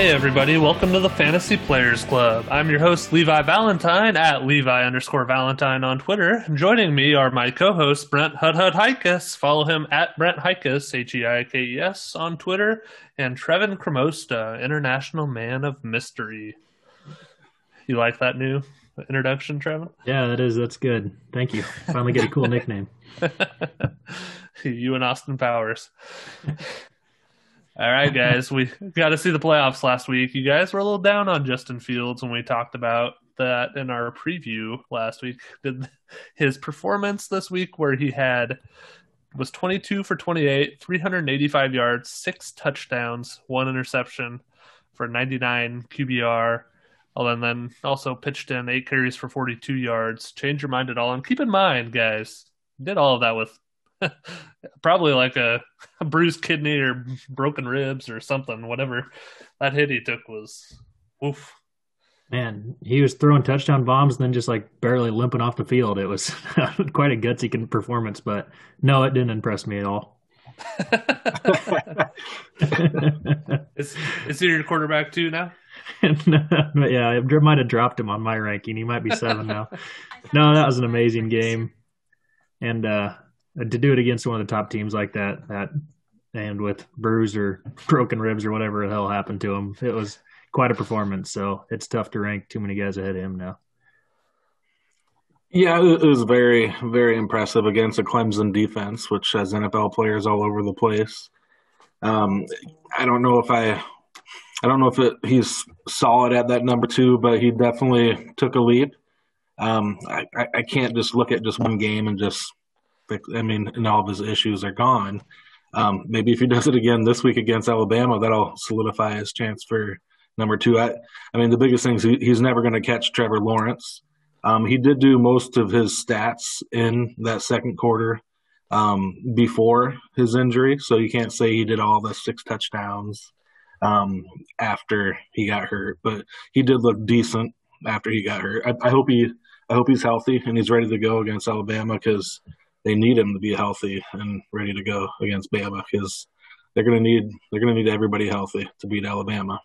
Hey everybody, welcome to the Fantasy Players Club. I'm your host Levi Valentine at Levi underscore Valentine on Twitter. Joining me are my co-host Brent Hud Hud Heikes. Follow him at Brent Heikes, H-E-I-K-E-S on Twitter, and Trevin Cremosta, International Man of Mystery. You like that new introduction, Trevin? Yeah, that is. That's good. Thank you. Finally get a cool nickname. you and Austin Powers. All right, guys, we got to see the playoffs last week. You guys were a little down on Justin Fields when we talked about that in our preview last week. Did his performance this week, where he had was 22 for 28, 385 yards, six touchdowns, one interception for 99 QBR. Oh, and then also pitched in eight carries for 42 yards. Change your mind at all. And keep in mind, guys, did all of that with probably like a, a, bruised kidney or broken ribs or something. Whatever that hit he took was, oof. Man, he was throwing touchdown bombs and then just like barely limping off the field. It was quite a gutsy performance, but no, it didn't impress me at all. is, is he your quarterback too now? yeah, I might have dropped him on my ranking. He might be seven now. no, that was an amazing game, and uh, to do it against one of the top teams like that, that and with bruised or broken ribs or whatever the hell happened to him, it was quite a performance. So it's tough to rank too many guys ahead of him now. Yeah, it was very, very impressive against a Clemson defense, which has NFL players all over the place. Um, I don't know if I, I don't know if it, he's solid at that number two, but he definitely took a leap. Um, I, I can't just look at just one game and just I mean, and all of his issues are gone. Um, maybe if he does it again this week against Alabama, that'll solidify his chance for number two. I, I mean, the biggest thing is he, he's never going to catch Trevor Lawrence. Um, he did do most of his stats in that second quarter um, before his injury, so you can't say he did all the six touchdowns um, after he got hurt. But he did look decent after he got hurt. I, I hope he, I hope he's healthy and he's ready to go against Alabama because they need him to be healthy and ready to go against Bama because they're going to need they're going to need everybody healthy to beat Alabama.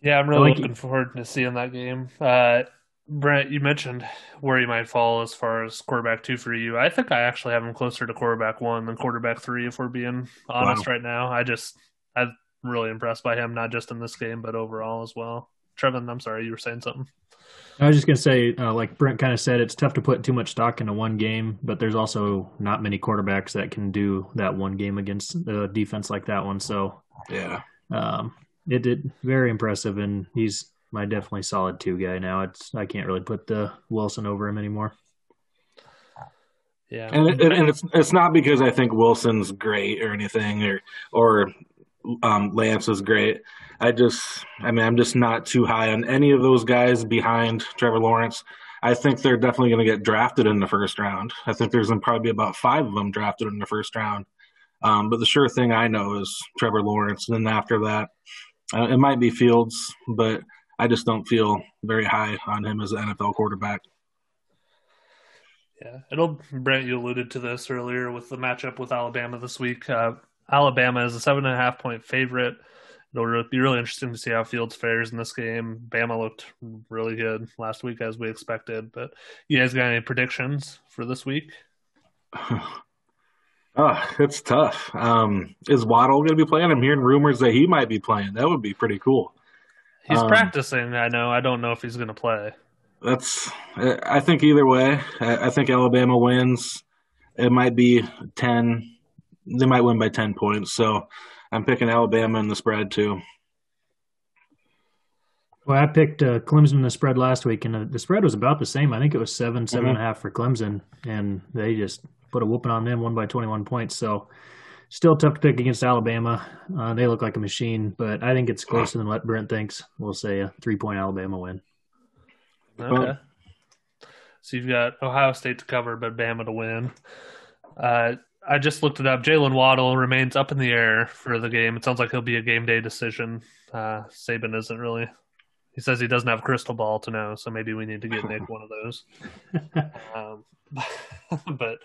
Yeah, I'm really like looking forward to seeing that game. Uh, Brent, you mentioned where he might fall as far as quarterback two for you. I think I actually have him closer to quarterback one than quarterback three, if we're being honest wow. right now. I just I'm really impressed by him, not just in this game, but overall as well. Trevin, I'm sorry, you were saying something. I was just going to say, uh, like Brent kind of said, it's tough to put too much stock into one game, but there's also not many quarterbacks that can do that one game against a defense like that one. So, yeah, um, it did very impressive, and he's my definitely solid two guy now. It's I can't really put the Wilson over him anymore. Yeah, and, it, and it's it's not because I think Wilson's great or anything, or or um, Lance is great. I just, I mean, I'm just not too high on any of those guys behind Trevor Lawrence. I think they're definitely going to get drafted in the first round. I think there's probably be about five of them drafted in the first round. Um, but the sure thing I know is Trevor Lawrence. And then after that, uh, it might be Fields, but I just don't feel very high on him as an NFL quarterback. Yeah, it'll. Brent, you alluded to this earlier with the matchup with Alabama this week. Uh, Alabama is a seven and a half point favorite it'll be really interesting to see how Fields fares in this game. Bama looked really good last week as we expected, but you guys got any predictions for this week? Oh, it's tough. Um, is Waddle going to be playing? I'm hearing rumors that he might be playing. That would be pretty cool. He's um, practicing. I know. I don't know if he's going to play. That's. I think either way. I think Alabama wins. It might be ten. They might win by ten points. So I'm picking Alabama in the spread too. Well, I picked uh, Clemson in the spread last week, and uh, the spread was about the same. I think it was seven, seven mm-hmm. and a half for Clemson, and they just put a whooping on them, one by 21 points. So, still tough to pick against Alabama. Uh, they look like a machine, but I think it's closer than what Brent thinks. We'll say a three point Alabama win. Okay. So you've got Ohio State to cover, but Bama to win. Uh, I just looked it up. Jaylen Waddle remains up in the air for the game. It sounds like he'll be a game day decision. Uh, Saban isn't really. He says he doesn't have a crystal ball to know, so maybe we need to get Nick one of those. Um, but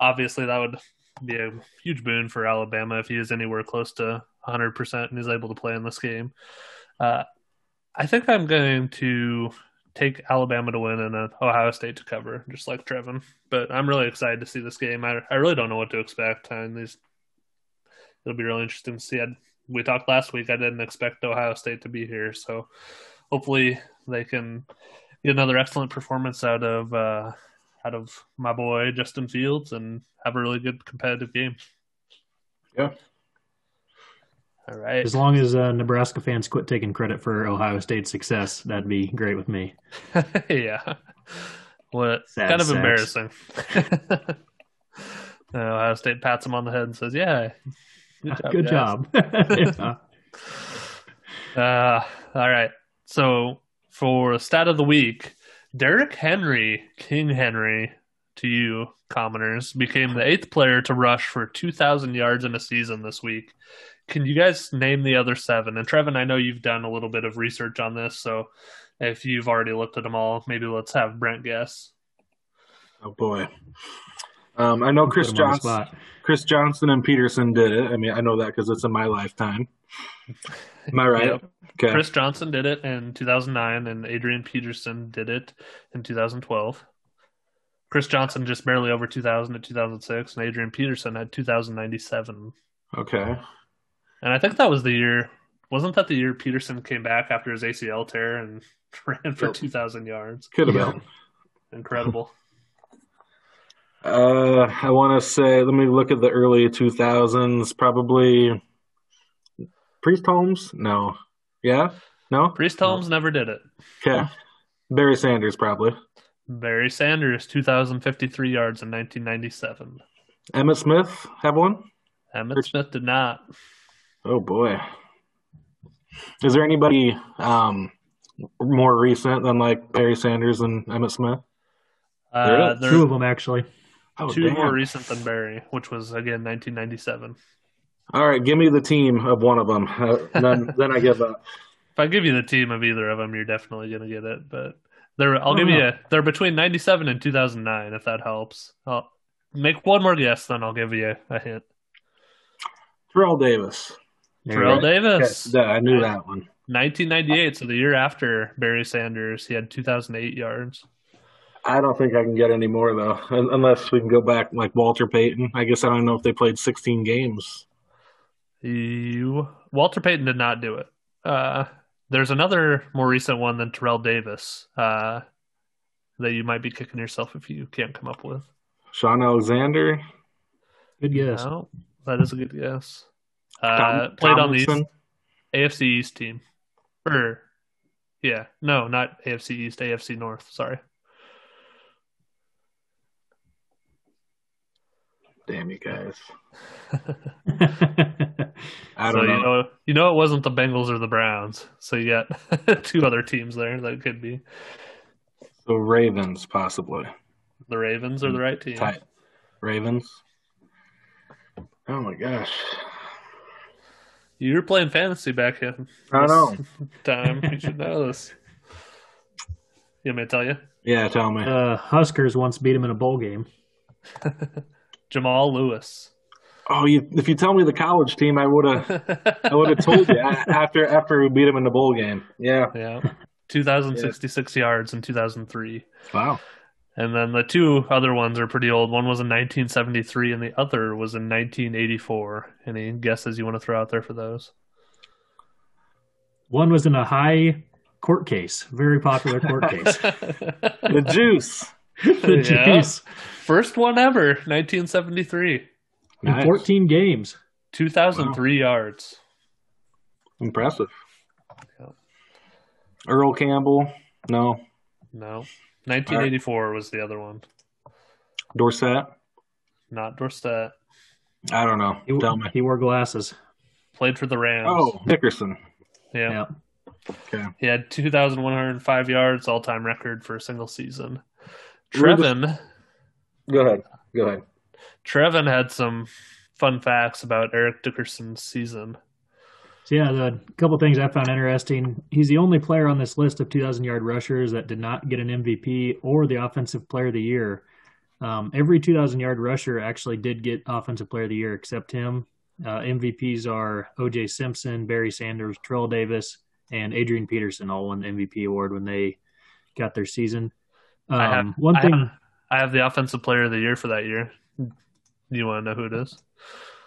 obviously, that would be a huge boon for Alabama if he is anywhere close to 100% and is able to play in this game. Uh, I think I'm going to take Alabama to win and Ohio State to cover, just like Trevin. But I'm really excited to see this game. I, I really don't know what to expect. And these, it'll be really interesting to see. I, we talked last week. I didn't expect Ohio State to be here, so hopefully they can get another excellent performance out of uh, out of my boy Justin Fields and have a really good competitive game. Yeah. All right. As long as uh, Nebraska fans quit taking credit for Ohio State's success, that'd be great with me. yeah. What Sad kind of sacks. embarrassing. Uh, Ohio State pats him on the head and says, "Yeah, good job." Good job. Yeah. Uh, all right. So for stat of the week, Derrick Henry, King Henry, to you commoners, became the eighth player to rush for 2,000 yards in a season this week. Can you guys name the other seven? And Trevin, I know you've done a little bit of research on this, so if you've already looked at them all, maybe let's have Brent guess. Oh boy. Um, I know Chris Put 'em on the Johnson. Chris Johnson and Peterson did it. I mean, I know that because it's in my lifetime. Am I right? Yep. Okay. Chris Johnson did it in 2009, and Adrian Peterson did it in 2012. Chris Johnson just barely over 2,000 at 2006, and Adrian Peterson had 2,097. Okay. And I think that was the year. Wasn't that the year Peterson came back after his ACL tear and ran for Yep. 2,000 yards? Could have been. Incredible. Uh, I want to say, let me look at the early 2000s. Probably Priest Holmes? No. Yeah? No? Priest Holmes never did it. Okay. Barry Sanders, probably. Barry Sanders, 2,053 yards in 1997. Emmitt Smith have one? Emmitt Smith did not. Oh, boy. Is there anybody um, more recent than like Barry Sanders and Emmitt Smith? Uh, Really? there- Two of them, actually. Oh, two damn. more recent than Barry, which was again 1997. All right, give me the team of one of them. Uh, then, then I give up. If I give you the team of either of them, you're definitely going to get it. But they're, I'll Oh, give you a, they're between 97 and 2009, if that helps. I'll make one more guess, then I'll give you a hint. Terrell Davis. There Terrell you. Davis, Okay, yeah, I knew that one. 1998, so the year after Barry Sanders, he had 2008 yards. I don't think I can get any more though, unless we can go back like Walter Payton. I guess I don't know if they played 16 games. You, Walter Payton did not do it. Uh, there's another more recent one than Terrell Davis uh, that you might be kicking yourself if you can't come up with. Shaun Alexander, Good guess. No, that is a good guess. Uh, Tom, played on the East, AFC East team. Or, yeah, no, not AFC East, AFC North. Sorry. Damn you guys! I so don't know. you know, you know, it wasn't the Bengals or the Browns. So you got two other teams there that could be The Ravens, possibly. the Ravens are the right team. Tight. Ravens. Oh my gosh! You were playing fantasy back in I know. time. You should know this. You want me to tell you? Yeah, tell me. uh, Huskers once beat him in a bowl game. Jamal Lewis. oh, you, if you tell me the college team, I would have. I would have told you after after we beat him in the bowl game. Yeah. yeah. 2,066 yards in 2003. Wow. And then the two other ones are pretty old. One was in 1973 and the other was in 1984. Any guesses you want to throw out there for those? One was in a high court case, very popular court case. The juice. the Yeah. Chiefs First one ever, 1973. in Nice. 14 games. 2003 yards. Impressive. Yeah. Earl Campbell. No. No. 1984 was the other one. Dorsett. Not Dorsett. I don't know. He, Tell me. he wore glasses. Played for the Rams. Oh, Dickerson. yeah. Yeah. Okay. He had 2,105 yards, all time record for a single season. Where the- Trevin, Go ahead. Go ahead. Trevin had some fun facts about Eric Dickerson's season. So yeah, the couple things I found interesting. He's the only player on this list of 2,000 yard rushers that did not get an MVP or the Offensive Player of the Year. Um, every 2,000 yard rusher actually did get Offensive Player of the Year except him. Uh, MVPs are O.J. Simpson, Barry Sanders, Terrell Davis, and Adrian Peterson all won the MVP award when they got their season. Um, I have one I thing. have, I have the offensive player of the year for that year. Do you want to know who it is?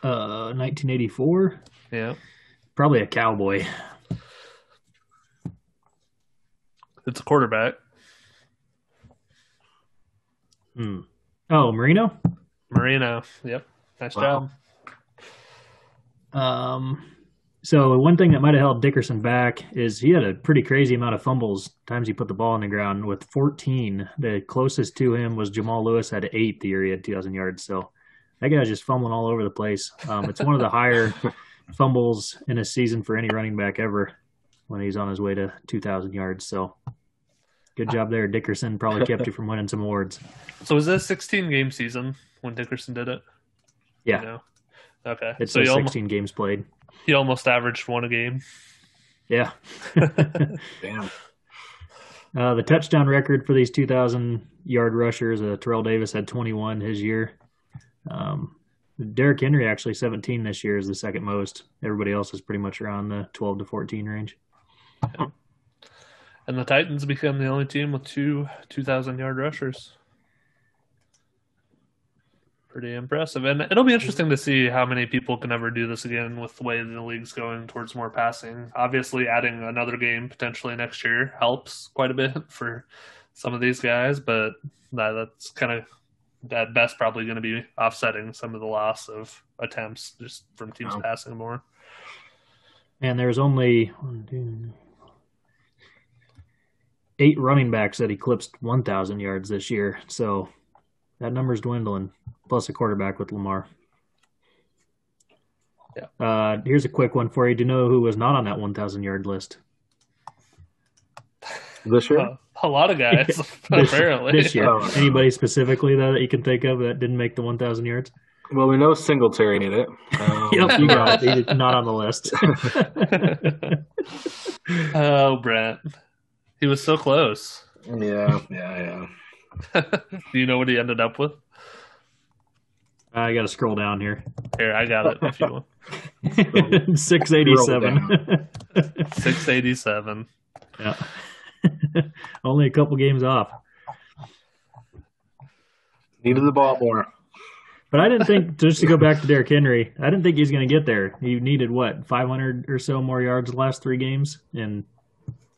Uh, 1984, Yeah, probably a Cowboy. it's a quarterback. Hmm. Oh, Marino. Marino. Yep. Nice Wow. job. Um, so one thing that might have held Dickerson back is he had a pretty crazy amount of fumbles times he put the ball on the ground with 14. The closest to him was Jamal Lewis had eight the year he had 2,000 yards. So that guy's just fumbling all over the place. Um, it's one of the higher fumbles in a season for any running back ever when he's on his way to 2,000 yards. So good job there, Dickerson. Probably kept you from winning some awards. So was this a 16 game season when Dickerson did it? Yeah, You know? Okay. it's so so he, almo- 16 games played. he almost averaged one a game. Yeah. Damn. Uh, the touchdown record for these 2,000 yard rushers, uh, Terrell Davis had 21 his year. Um, Derrick Henry actually 17 this year is the second most. Everybody else is pretty much around the 12 to 14 range. And the Titans become the only team with two 2,000 yard rushers. Pretty impressive. And it'll be interesting to see how many people can ever do this again with the way the league's going towards more passing. Obviously, adding another game potentially next year helps quite a bit for some of these guys, but that, that's kind of at best probably going to be offsetting some of the loss of attempts just from teams Wow. passing more. And there's only one, two, eight running backs that eclipsed 1,000 yards this year. So that number's dwindling, plus a quarterback with Lamar. Yeah. Uh, here's a quick one for you. Do you know who was not on that 1,000 yard list? This year? Uh, a lot of guys, This- apparently. This year. Oh, no. Anybody specifically though that you can think of that didn't make the 1,000 yards? Well, we know Singletary did it. Um, Yep, you got it. He's not on the list. Oh, Brent. He was so close. Yeah, yeah, yeah. Do you know what he ended up with? I got to scroll down here. Here, I got it if you want. 687. 687. yeah. Only a couple games off. Needed the ball more. But I didn't think, just to go back to Derrick Henry, I didn't think he was going to get there. He needed, what, 500 or so more yards the last three games? And,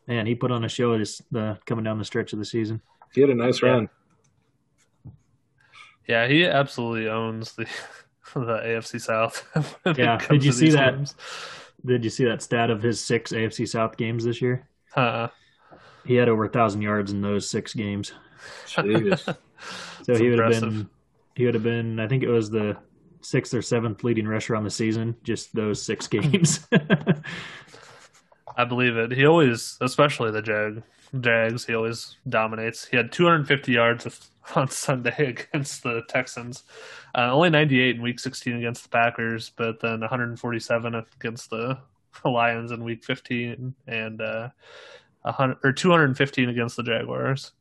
man, he put on a show this the coming down the stretch of the season. He had a nice run. Yeah, he absolutely owns the the AFC South. Yeah, did you see that? games. Did you see that stat of his six AFC South games this year? Uh, He had over a 1,000 yards in those six games. Jeez. So That's he would have been, he would have been, I think it was the sixth or seventh leading rusher on the season, just those six games. I believe it. He always, especially the Jag, Jags, he always dominates. He had 250 yards on Sunday against the Texans, uh, only 98 in Week 16 against the Packers, but then 147 against the Lions in Week 15, and uh, 100 or 215 against the Jaguars.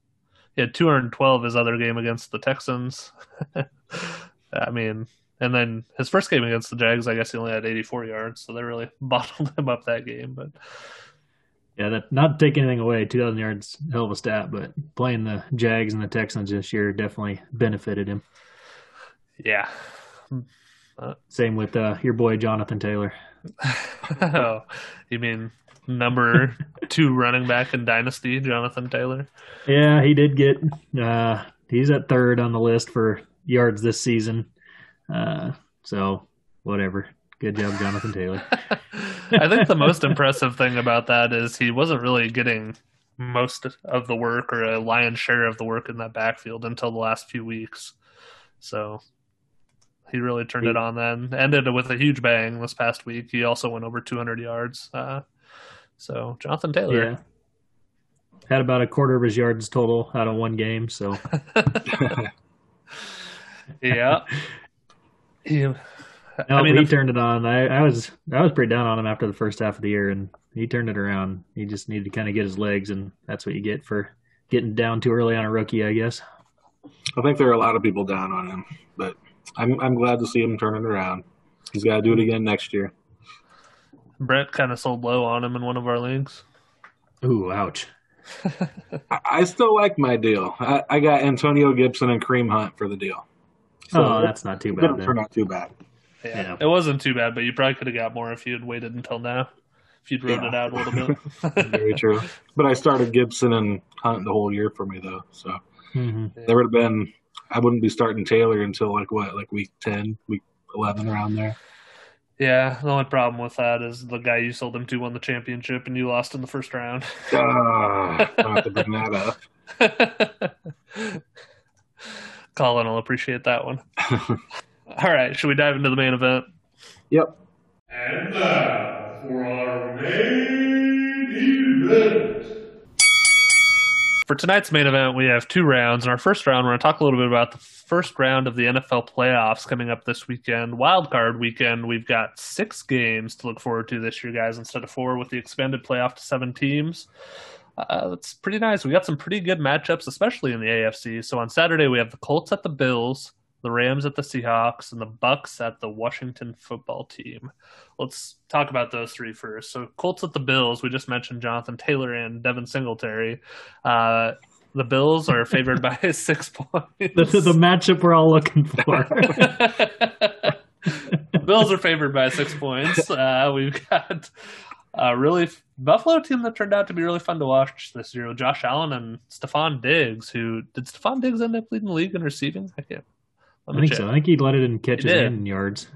He had 212 his other game against the Texans. I mean, and then his first game against the Jags, I guess he only had 84 yards, so they really bottled him up that game. But yeah, that not to take anything away, 2,000 yards, hell of a stat, but playing the Jags and the Texans this year definitely benefited him. yeah, Same with uh, your boy Jonathan Taylor. oh, you mean number two running back in Dynasty, Jonathan Taylor? Yeah, he did get. Uh, he's at third on the list for yards this season. Uh, so whatever. Good job, Jonathan Taylor. I think the most impressive thing about that is he wasn't really getting most of the work or a lion's share of the work in that backfield until the last few weeks. So he really turned it on then. Ended with a huge bang this past week. He also went over 200 yards. Uh, so Jonathan Taylor. Yeah. Had about a quarter of his yards total out of one game. So yeah. He, no, I mean, he if- turned it on. I, I was I was pretty down on him after the first half of the year, and he turned it around. He just needed to kind of get his legs, and that's what you get for getting down too early on a rookie, I guess. I think there are a lot of people down on him, but I'm I'm glad to see him turning around. he's got to do it again next year. Brett kind of sold low on him in one of our leagues. Ooh, ouch. I still like my deal. I, I, got Antonio Gibson and Kareem Hunt for the deal. So oh, that's not too bad. For not too bad. Yeah, yeah, it wasn't too bad, but you probably could have got more if you had waited until now. If you'd wrote yeah. it out a little bit. Very true. But I started Gibson and Hunt the whole year for me though, so mm-hmm. there would have been. I wouldn't be starting Taylor until like what, like week ten, week eleven, around there. Yeah, the only problem with that is the guy you sold him to won the championship and you lost in the first round. uh, I have to bring that up. Colin will appreciate that one. All right, should we dive into the main event? Yep. And now for our main event. For tonight's main event, we have two rounds. In our first round, we're going to talk a little bit about the first round of the NFL playoffs coming up this weekend. Wild card weekend, we've got six games to look forward to this year, guys, instead of four with the expanded playoff to seven teams. Uh, that's pretty nice. We got some pretty good matchups, especially in the AFC. So on Saturday, we have the Colts at the Bills, the Rams at the Seahawks, and the Bucks at the Washington football team. Let's talk about those three first. So Colts at the Bills, we just mentioned Jonathan Taylor and Devin Singletary. Uh, the Bills are favored by six points. This is the matchup we're all looking for. Bills are favored by six points. Uh, we've got a really Buffalo team that turned out to be really fun to watch this year with Josh Allen and Stefon Diggs. Who did Stefon Diggs end up leading the league in receiving? I can't. I think check. so. I think he led it in catches and yards.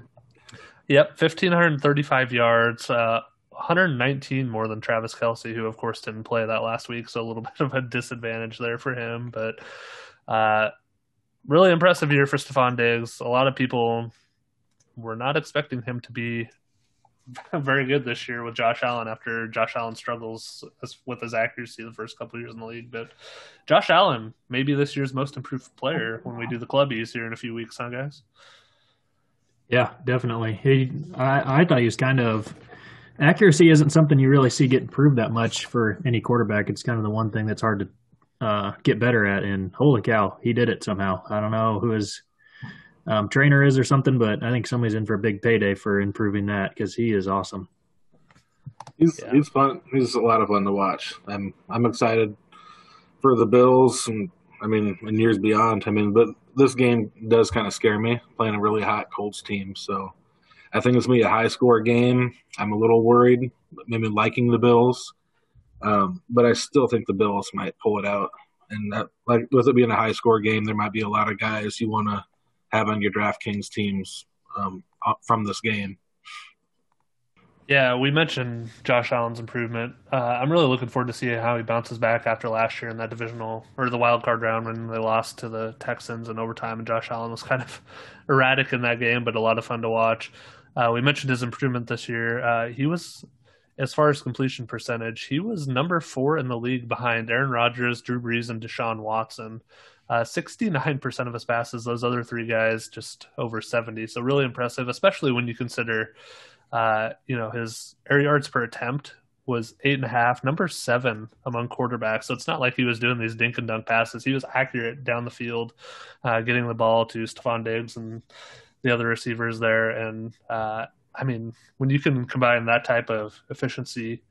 Yep, fifteen hundred thirty-five yards. Uh, 119 more than Travis Kelce, who of course didn't play that last week, so a little bit of a disadvantage there for him. But uh, really impressive year for Stefon Diggs. A lot of people were not expecting him to be very good this year with Josh Allen after Josh Allen struggles with his accuracy the first couple years in the league. But Josh Allen, maybe this year's most improved player when we do the clubbies here in a few weeks, huh, guys? Yeah, definitely. He, I, I thought he was kind of accuracy isn't something you really see get improved that much for any quarterback. It's kind of the one thing that's hard to uh, get better at. And holy cow, he did it somehow. I don't know who his um, trainer is or something, but I think somebody's in for a big payday for improving that because he is awesome. He's yeah. he's fun. He's a lot of fun to watch. I'm I'm excited for the Bills and I mean in years beyond. I mean, but this game does kind of scare me playing a really hot Colts team. So I think it's gonna be a high score game. I'm a little worried, maybe liking the Bills, um, but I still think the Bills might pull it out. And that, like with it being a high score game, there might be a lot of guys you want to have on your DraftKings teams um, from this game. Yeah, we mentioned Josh Allen's improvement. Uh, I'm really looking forward to see how he bounces back after last year in that divisional or the wild card round when they lost to the Texans in overtime, and Josh Allen was kind of erratic in that game, but a lot of fun to watch. Uh, we mentioned his improvement this year. Uh, he was, as far as completion percentage, he was number four in the league behind Aaron Rodgers, Drew Brees, and Deshaun Watson. Uh, 69% of his passes, those other three guys just over 70. So really impressive, especially when you consider, uh, you know, his air yards per attempt was eight and a half, number seven among quarterbacks. So it's not like he was doing these dink and dunk passes. He was accurate down the field, uh, getting the ball to Stefon Diggs and the other receivers there. And uh, I mean, when you can combine that type of efficiency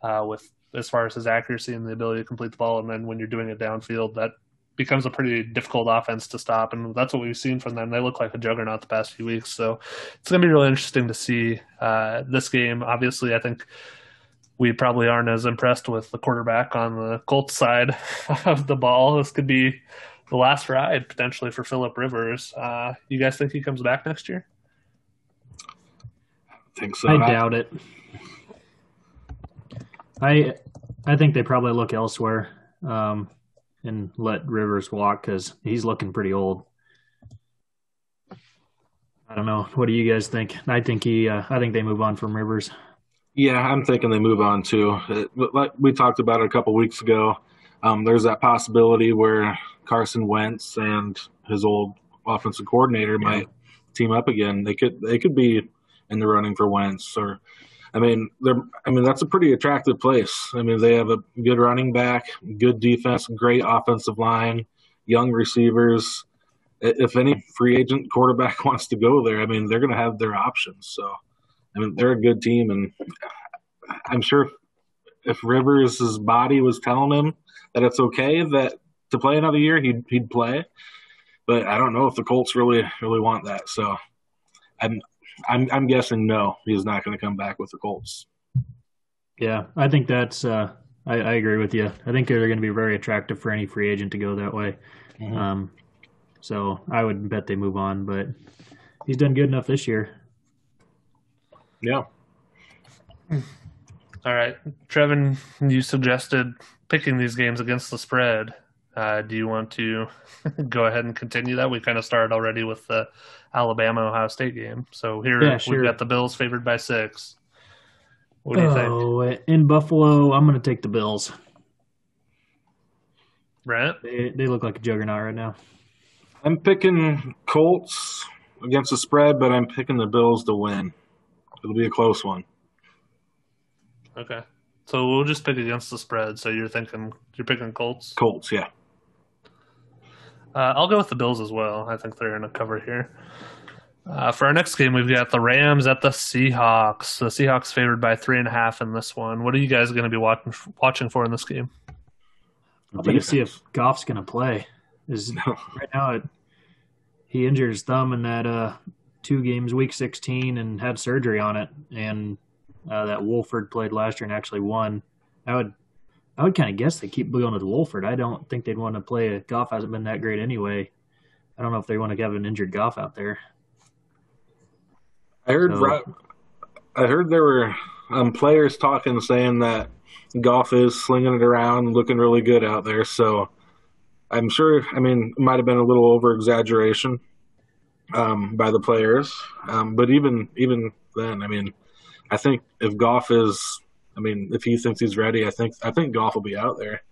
uh, with as far as his accuracy and the ability to complete the ball, and then when you're doing it downfield, that becomes a pretty difficult offense to stop. And that's what we've seen from them. They look like a juggernaut the past few weeks. So it's going to be really interesting to see uh, this game. Obviously, I think we probably aren't as impressed with the quarterback on the Colts side of the ball. This could be the last ride potentially for Philip Rivers. Uh, you guys think he comes back next year? I think so. I doubt it. I I think they probably look elsewhere um, and let Rivers walk because he's looking pretty old. I don't know. What do you guys think? I think he. Uh, I think they move on from Rivers. Yeah, I'm thinking they move on too. It, like we talked about it a couple weeks ago. Um, there's that possibility where Carson Wentz and his old offensive coordinator yeah. might team up again. They could they could be in the running for Wentz or I mean they're I mean that's a pretty attractive place. I mean they have a good running back, good defense, great offensive line, young receivers. if any free agent quarterback wants to go there, I mean, they're going to have their options. So, I mean, they're a good team, and I'm sure if Rivers' body was telling him that it's okay that to play another year, he'd he'd play. But I don't know if the Colts really really want that. So, I'm I'm I'm guessing no, he's not going to come back with the Colts. Yeah, I think that's. Uh, I, I agree with you. I think they're going to be very attractive for any free agent to go that way. Mhm. Um, so I would bet they move on, but he's done good enough this year. Yeah. All right, Trevin, you suggested picking these games against the spread. Uh, do you want to go ahead and continue that? We kind of started already with the Alabama Ohio State game. So here Yeah, sure. we've got the Bills favored by six. What do you think, oh, in Buffalo, I'm going to take the Bills. Right? They they look like a juggernaut right now. I'm picking Colts against the spread, but I'm picking the Bills to win. It'll be a close one. Okay, so we'll just pick against the spread. So you're thinking you're picking Colts. Colts, yeah. Uh, I'll go with the Bills as well. I think they're in a cover here. Uh, for our next game, we've got the Rams at the Seahawks. The Seahawks favored by three and a half in this one. What are you guys going to be watching watching for in this game? I'm going to see if Goff's going to play. Is right now it, he injured his thumb in that uh, two games, week 16, and had surgery on it. And uh, that Wolford played last year and actually won. I would, I would kind of guess they keep going with Wolford. I don't think they'd want to play. Goff hasn't been that great anyway. I don't know if they want to have an injured Goff out there. I heard So- I heard there were um, players talking saying that Goff is slinging it around, looking really good out there. So I'm sure. I mean, it might have been a little over exaggeration um, by the players, um, but even even then, I mean, I think if Goff is, I mean, if he thinks he's ready, I think I think Goff will be out there.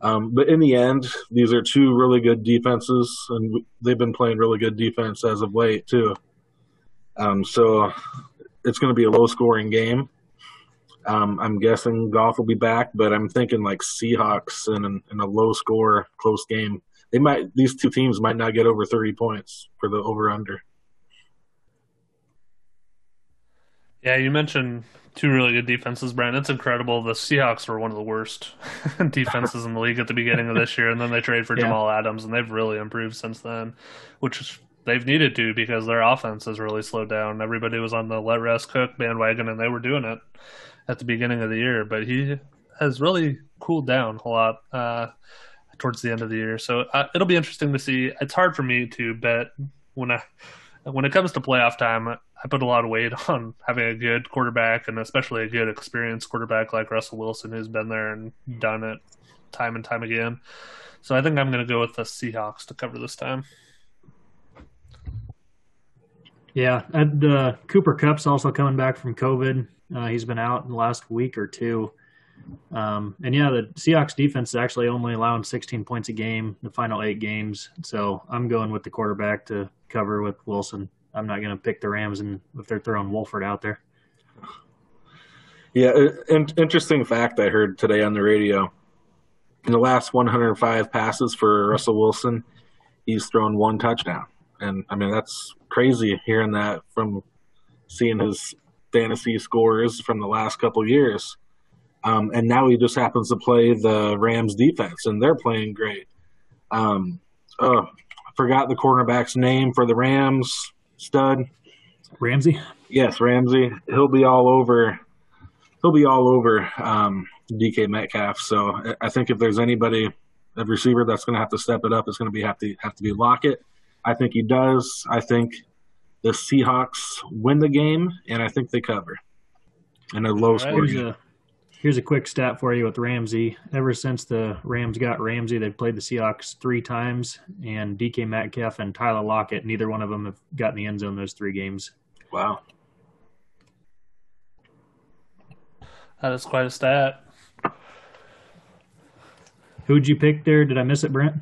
Um, but in the end, these are two really good defenses, and they've been playing really good defense as of late too. Um, so it's going to be a low scoring game. Um, I'm guessing Goff will be back, but I'm thinking like Seahawks in, in a low score, close game. They might these two teams might not get over 30 points for the over under. Yeah, you mentioned two really good defenses, Brent. It's incredible. The Seahawks were one of the worst defenses in the league at the beginning of this year, and then they traded for Yeah. Jamal Adams, and they've really improved since then, which they've needed to because their offense has really slowed down. Everybody was on the let Russ cook bandwagon, and they were doing it at the beginning of the year, but he has really cooled down a lot uh, towards the end of the year. So uh, it'll be interesting to see. It's hard for me to bet when I when it comes to playoff time. I put a lot of weight on having a good quarterback and especially a good experienced quarterback like Russell Wilson, who's been there and done it time and time again. So I think I'm going to go with the Seahawks to cover this time. Yeah, and uh, Cooper Kupp's also coming back from COVID. Uh, he's been out in the last week or two. Um, and yeah, the Seahawks defense is actually only allowing 16 points a game the final eight games. So I'm going with the quarterback to cover with Wilson. I'm not going to pick the Rams and if they're throwing Wolford out there. Yeah, in, interesting fact I heard today on the radio. In the last 105 passes for Russell Wilson, he's thrown one touchdown, and I mean that's crazy hearing that from seeing his fantasy scores from the last couple years. Um, and now he just happens to play the Rams defense, and they're playing great. Um, oh, I forgot the cornerback's name for the Rams stud. Ramsey? Yes, Ramsey. He'll be all over. He'll be all over um, DK Metcalf. So I- think if there's anybody, a receiver that's going to have to step it up, it's going to be have to have to be Lockett. I think he does. I think the Seahawks win the game, and I think they cover in a low right. Score Here's a quick stat for you with Ramsey. Ever since the Rams got Ramsey, they've played the Seahawks three times, and DK Metcalf and Tyler Lockett, neither one of them have gotten the end zone those three games. Wow. That is quite a stat. Who'd you pick there? Did I miss it, Brent?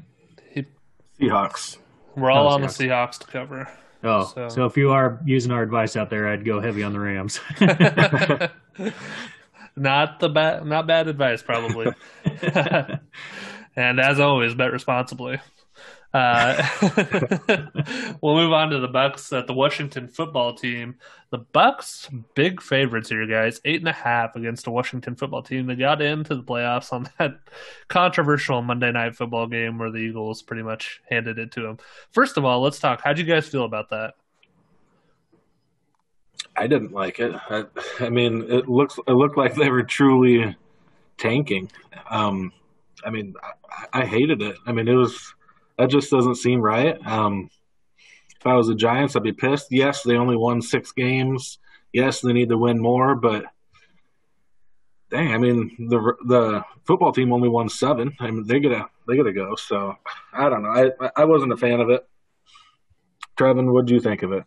Seahawks. We're all Oh, on the Seahawks. Seahawks to cover. Oh, So- so. if you are using our advice out there, I'd go heavy on the Rams. not the bad, not bad advice, probably. and as always, bet responsibly. Uh, we'll move on to the Bucks at the Washington football team. The Bucks, big favorites here, guys. Eight and a half against the Washington football team. They got into the playoffs on that controversial Monday night football game where the Eagles pretty much handed it to them. First of all, let's talk. How'd you guys feel about that? I didn't like it. I, I mean, it looks it looked like they were truly tanking. Um, I mean, I, I, hated it. I mean, it was that just doesn't seem right. Um, if I was the Giants, I'd be pissed. Yes, they only won six games. Yes, they need to win more, but dang, I mean, the the football team only won seven. I mean, they gotta they gotta go. So I don't know. I I wasn't a fan of it. Trevin, what do you think of it?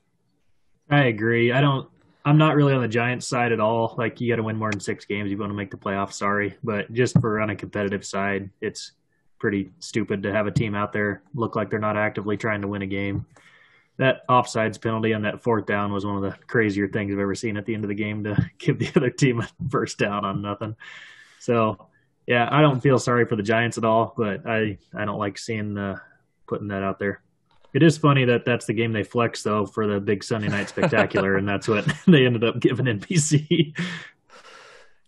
I agree. I don't. I'm not really on the Giants side at all. Like you got to win more than six games. If you want to make the playoffs. Sorry, but just for on a competitive side, it's pretty stupid to have a team out there look like they're not actively trying to win a game. That offsides penalty on that fourth down was one of the crazier things I've ever seen at the end of the game to give the other team a first down on nothing. So, yeah, I don't feel sorry for the Giants at all, but I I don't like seeing uh, putting that out there. It is funny that that's the game they flex though for the big Sunday night spectacular, and that's what they ended up giving NBC.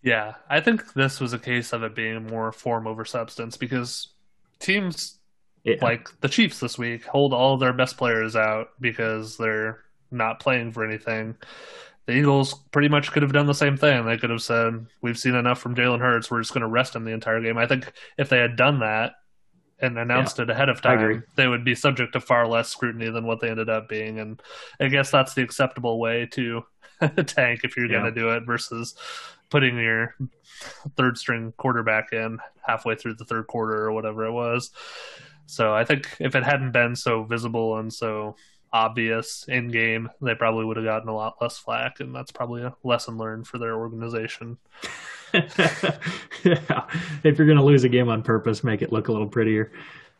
Yeah, I think this was a case of it being more form over substance because teams yeah. like the Chiefs this week hold all their best players out because they're not playing for anything. The Eagles pretty much could have done the same thing. They could have said, "We've seen enough from Jalen Hurts. We're just going to rest him the entire game." I think if they had done that, and announced yeah, it ahead of time, they would be subject to far less scrutiny than what they ended up being. And I guess that's the acceptable way to tank if you're yeah. going to do it versus putting your third string quarterback in halfway through the third quarter or whatever it was. So I think if it hadn't been so visible and so obvious in game, they probably would have gotten a lot less flack, and that's probably a lesson learned for their organization. yeah. If you're going to lose a game on purpose, make it look a little prettier.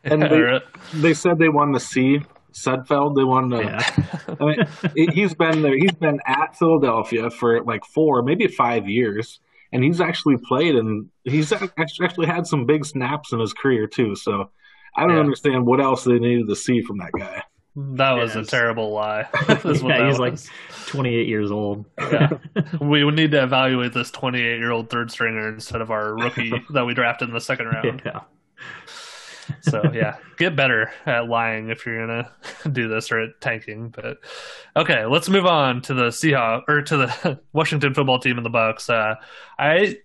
And they, they said they won the C. Sudfeld, they won To, Yeah. I mean, he's been there. He's been at Philadelphia for like four, maybe five years, and he's actually played and he's actually had some big snaps in his career too. So I don't yeah. understand what else they needed to see from that guy. That was yes. a terrible lie. yeah, he's was. like 28 years old. Yeah. we would need to evaluate this 28 year old third stringer instead of our rookie that we drafted in the second round. Yeah. So yeah, get better at lying if you're gonna do this or at tanking. But okay, let's move on to the Seahawks or to the Washington football team and the Bucks. Uh, I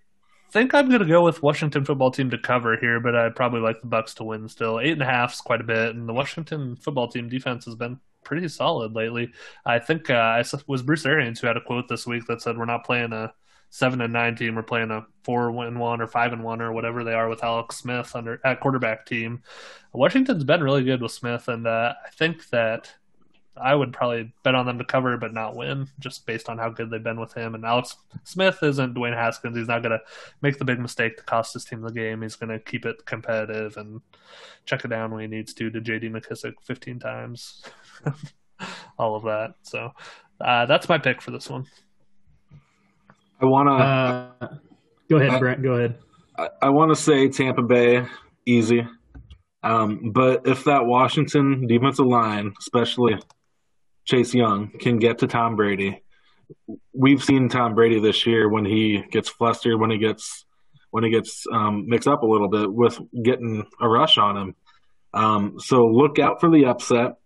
think I'm going to go with Washington football team to cover here, but I'd probably like the Bucks to win still. Eight and a half is quite a bit, and the Washington football team defense has been pretty solid lately. I think uh, it was Bruce Arians who had a quote this week that said, "We're not playing a seven and nine team. We're playing a four and one or five and one or whatever they are with Alex Smith under at quarterback team." Washington's been really good with Smith, and uh, I think that I would probably bet on them to cover but not win, just based on how good they've been with him. And Alex Smith isn't Dwayne Haskins. He's not going to make the big mistake to cost his team the game. He's going to keep it competitive and check it down when he needs to to J.D. McKissic 15 times, all of that. So uh, that's my pick for this one. I want to uh, go ahead, I, Brent. Go ahead. I, I want to say Tampa Bay easy. Um, but if that Washington defensive line, especially Chase Young can get to Tom Brady. We've seen Tom Brady this year when he gets flustered, when he gets when he gets um, mixed up a little bit with getting a rush on him. Um, so look out for the upset.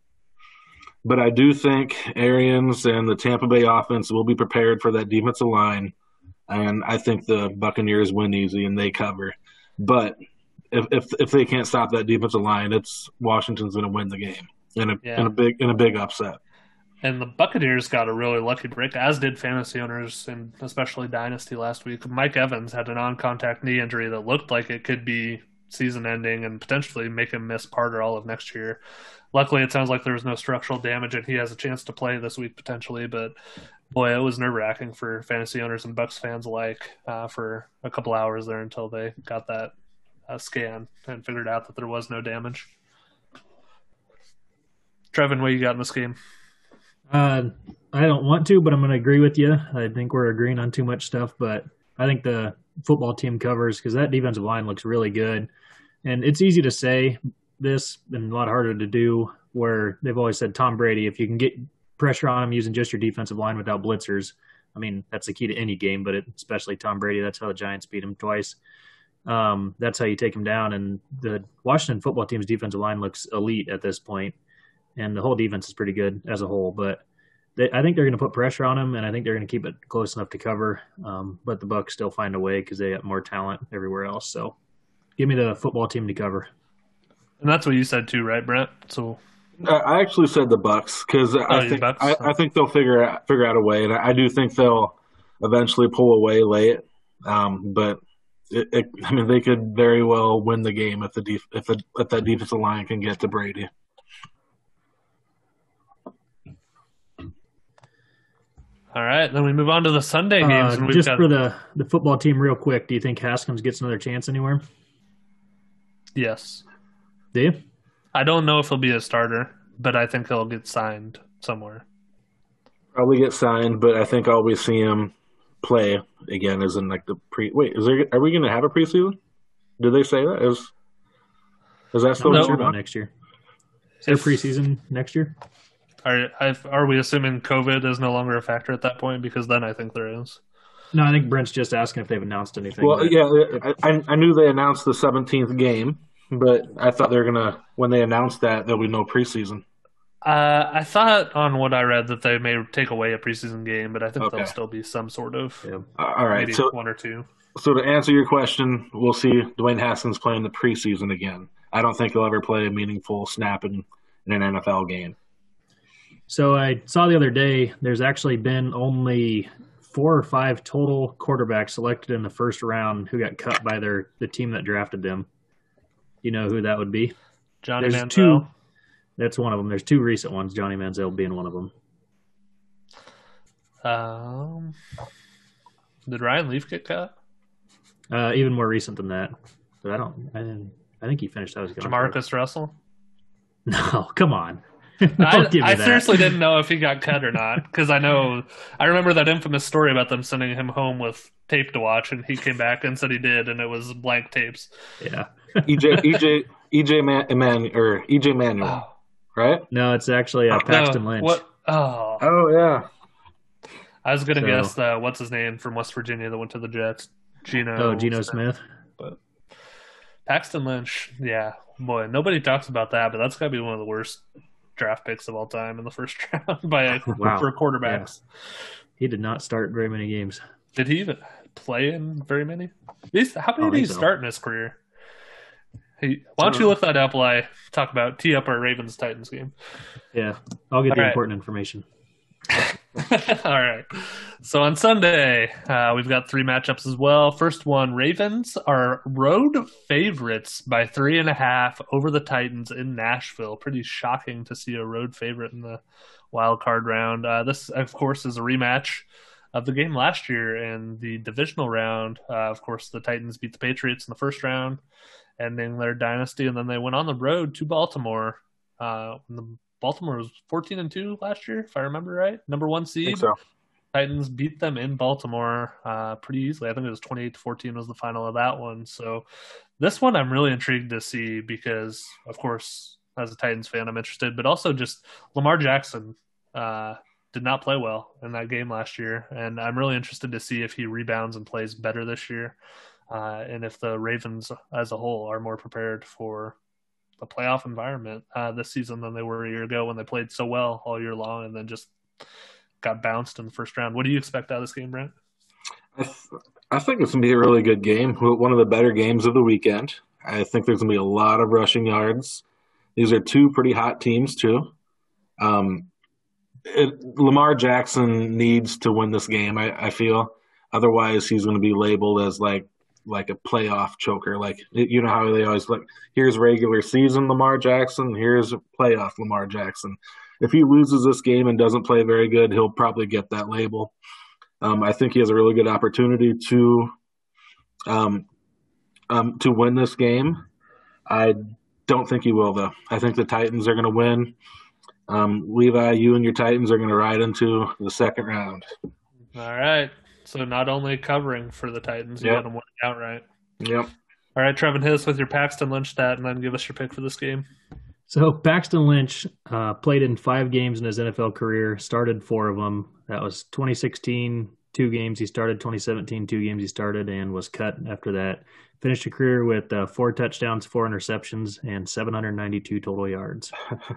But I do think Arians and the Tampa Bay offense will be prepared for that defensive line, and I think the Buccaneers win easy and they cover. But if if, if they can't stop that defensive line, it's Washington's going to win the game in a yeah. in a big in a big upset. And the Buccaneers got a really lucky break, as did fantasy owners and especially Dynasty last week. Mike Evans had a non contact knee injury that looked like it could be season ending and potentially make him miss part or all of next year. Luckily, it sounds like there was no structural damage and he has a chance to play this week potentially. But boy, it was nerve wracking for fantasy owners and Bucks fans alike uh, for a couple hours there until they got that uh, scan and figured out that there was no damage. Trevin, what you got in this game? Uh, I don't want to, but I'm going to agree with you. I think we're agreeing on too much stuff, but I think the football team covers because that defensive line looks really good. And it's easy to say this and a lot harder to do. Where they've always said Tom Brady, if you can get pressure on him using just your defensive line without blitzers, I mean that's the key to any game, but it, especially Tom Brady. That's how the Giants beat him twice. Um, that's how you take him down. And the Washington football team's defensive line looks elite at this point, and the whole defense is pretty good as a whole. But they, I think they're going to put pressure on him, and I think they're going to keep it close enough to cover. Um, but the Bucks still find a way because they got more talent everywhere else. So, give me the football team to cover. And that's what you said too, right, Brent? So I actually said the Bucks because Oh, I think I, I think they'll figure out figure out a way, and I, I do think they'll eventually pull away late. Um, but it, it, I mean, they could very well win the game if the def, if the if that defensive line can get to Brady. All right, then we move on to the Sunday games, Uh, and we've just got for the the football team, real quick, do you think Haskins gets another chance anywhere? yes. Do you? I don't know if he'll be a starter, but I think he'll get signed somewhere. Probably get signed, but I think I'll be see him play again. As in like the pre. Wait, is there? Are we going to have a preseason? Did they say that? Is is that still No. What's going about on? next year? Is there If- preseason next year? Are I've- are we assuming COVID is no longer a factor at that point? Because then I think there is. No, I think Brent's just asking if they've announced anything. Well, but- yeah, I, I I knew they announced the 17th game, but I thought they were gonna when they announced that there'll be no preseason. Uh, I thought on what I read that they may take away a preseason game, but I think Okay. there'll still be some sort of Yeah. All right, maybe so one or two. so to answer your question, we'll see Dwayne Haskins playing the preseason again. I don't think he'll ever play a meaningful snap in, in an NFL game. So I saw the other day there's actually been only four or five total quarterbacks selected in the first round who got cut by their the team that drafted them. You know who that would be? Johnny There's Manziel. two. That's one of them. There's two recent ones. Johnny Manziel being one of them. Um, did Ryan Leaf get cut? Uh, even more recent than that. But I don't. I didn't. I think he finished out his contract. Jamarcus Russell. No, come on. I, Don't give me I seriously didn't know if he got cut or not because I know I remember that infamous story about them sending him home with tape to watch, and he came back and said he did, and it was blank tapes. Yeah. EJ EJ EJ Man, Eman, or EJ Manuel, Oh, right? No, it's actually uh, Paxton no, Lynch. What? Oh, Oh yeah. I was gonna So- guess uh, what's his name from West Virginia that went to the Jets. Geno. Oh, Geno Smith. But Paxton Lynch. Yeah, boy, nobody talks about that, but that's got to be one of the worst draft picks of all time in the first round by oh, Wow. for quarterbacks. He did not start very many games. Did he even play in very many? These, how many did he so. start in his career? Hey, why don't you look that up while I talk about tee up our Ravens Titans game? Yeah, I'll get All the right. important information. All right. So on Sunday, uh, we've got three matchups as well. First one, Ravens are road favorites by three and a half over the Titans in Nashville. Pretty shocking to see a road favorite in the wild card round. Uh, this, of course, is a rematch of the game last year in the divisional round. Uh, of course, the Titans beat the Patriots in the first round, ending their dynasty, and then they went on the road to Baltimore. Uh, the Baltimore was 14 and 2 last year, if I remember right. Number one seed. so. Titans beat them in Baltimore uh, pretty easily. I think it was 28 to 14 was the final of that one. So this one I'm really intrigued to see because, of course, as a Titans fan, I'm interested, but also just Lamar Jackson uh, did not play well in that game last year, and I'm really interested to see if he rebounds and plays better this year, uh, and if the Ravens as a whole are more prepared for the playoff environment uh, this season than they were a year ago when they played so well all year long and then just got bounced in the first round. What do you expect out of this game, Brent? I, th- I think it's going to be a really good game. One of the better games of the weekend. I think there's going to be a lot of rushing yards. These are two pretty hot teams, too. Um, it, Lamar Jackson needs to win this game, I, I feel. Otherwise, he's going to be labeled as like like a playoff choker. Like you know how they always like, here's regular season Lamar Jackson, here's playoff Lamar Jackson. If he loses this game and doesn't play very good, he'll probably get that label. Um, I think he has a really good opportunity to um, um, to win this game. I don't think he will, though. I think the Titans are going to win. Um, Levi, you and your Titans are going to ride into the second round. All right. So not only covering for the Titans, you Yep. got them winning outright. Yep. All right, Trevin, hit us with your Paxton Lynch stat, and then give us your pick for this game. So Paxton Lynch uh, played in five games in his NFL career, started four of them. That was 2016, two games he started, 2017, two games he started, and was cut after that. Finished a career with uh, four touchdowns, four interceptions, and 792 total yards.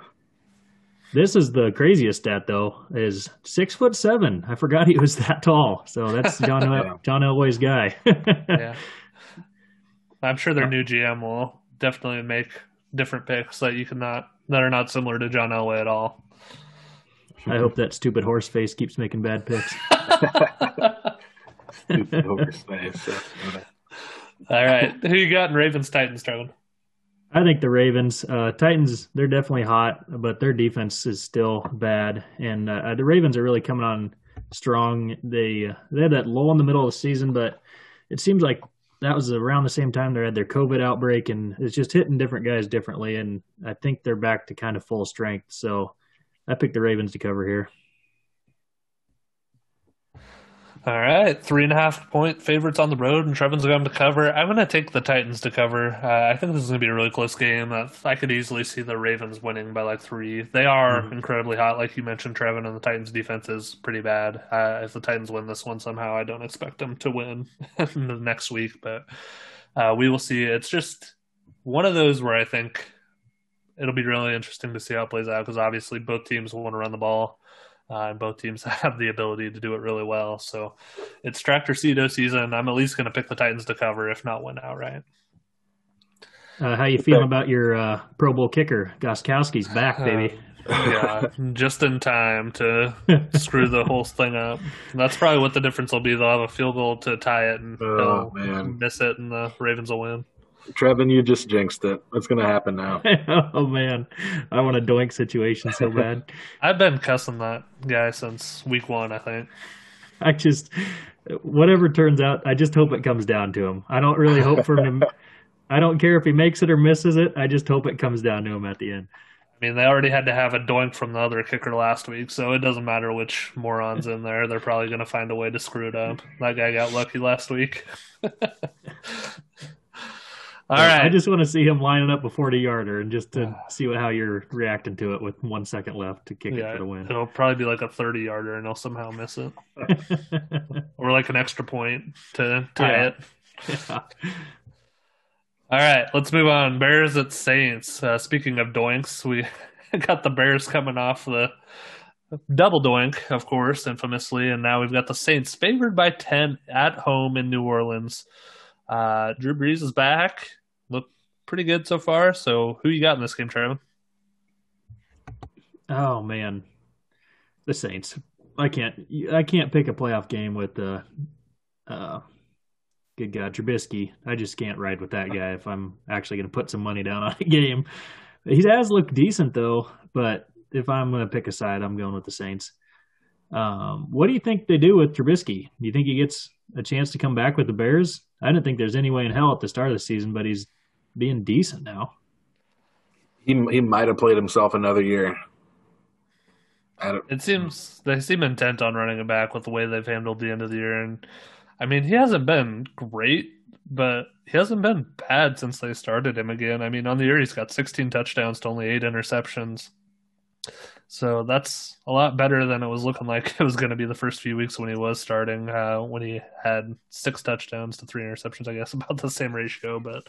this is the craziest stat, though, is six foot seven. I forgot he was that tall. So that's John Yeah. John Elway's guy. Yeah. I'm sure their new GM will definitely make different picks that you cannot that are not similar to John Elway at all. I hope that stupid horse face keeps making bad picks. Stupid horse face. All right, who you got in Ravens Titans, Trevin? I think the Ravens, uh, Titans, they're definitely hot, but their defense is still bad. And uh, the Ravens are really coming on strong. They uh, they had that lull in the middle of the season, but it seems like that was around the same time they had their COVID outbreak, and it's just hitting different guys differently. And I think they're back to kind of full strength. So I picked the Ravens to cover here. All right, three and a half point favorites on the road, and Trevin's going to cover. I'm going to take the Titans to cover. Uh, I think this is going to be a really close game. Uh, I could easily see the Ravens winning by like three. They are Mhm. incredibly hot, like you mentioned, Trevin, and the Titans' defense is pretty bad. Uh, if the Titans win this one somehow, I don't expect them to win the next week, but uh, we will see. It's just one of those where I think it'll be really interesting to see how it plays out because obviously both teams want to run the ball. Uh, and both teams have the ability to do it really well. So it's tractor Cedo season. I'm at least going to pick the Titans to cover, if not win outright. Uh, how you feeling about your uh, Pro Bowl kicker? Gostkowski's back, baby. yeah, just in time to screw the whole thing up. That's probably what the difference will be. They'll have a field goal to tie it, and Oh, man. miss it, and the Ravens will win. Trevin, you just jinxed it. What's going to happen now? oh man, I want a doink situation so bad. I've been cussing that guy since week one. I think. I just, whatever turns out, I just hope it comes down to him. I don't really hope for him. To, I don't care if he makes it or misses it. I just hope it comes down to him at the end. I mean, they already had to have a doink from the other kicker last week, so it doesn't matter which morons in there. They're probably going to find a way to screw it up. That guy got lucky last week. All I just want to see him lining up a forty yarder and just to see what, how you're reacting to it with one second left to kick yeah, it for the win. it'll probably be like a 30 yarder, and they'll somehow miss it. Or like an extra point to tie Yeah. it. All right, let's move on. Bears at Saints. Uh, speaking of doinks, we got the Bears coming off the double doink, of course, infamously, and now we've got the Saints favored by 10 at home in New Orleans. Uh, Drew Brees is back. Pretty good so far. So, who you got in this game, Trevor? Oh man, the Saints. I can't. I can't pick a playoff game with uh, uh, good God, Trubisky. I just can't ride with that guy if I'm actually going to put some money down on a game. He has looked decent though, but if I'm going to pick a side, I'm going with the Saints. Um, what do you think they do with Trubisky? Do you think he gets a chance to come back with the Bears? I didn't think there's any way in hell at the start of the season, but he's being decent now. He, he might have played himself another year. I don't, It seems they seem intent on running it back with the way they've handled the end of the year, and I mean he hasn't been great, but he hasn't been bad since they started him again. I mean on the year he's got 16 touchdowns to only eight interceptions, so that's a lot better than it was looking like it was going to be the first few weeks when he was starting. Uh, when he had six touchdowns to three interceptions, I guess about the same ratio, but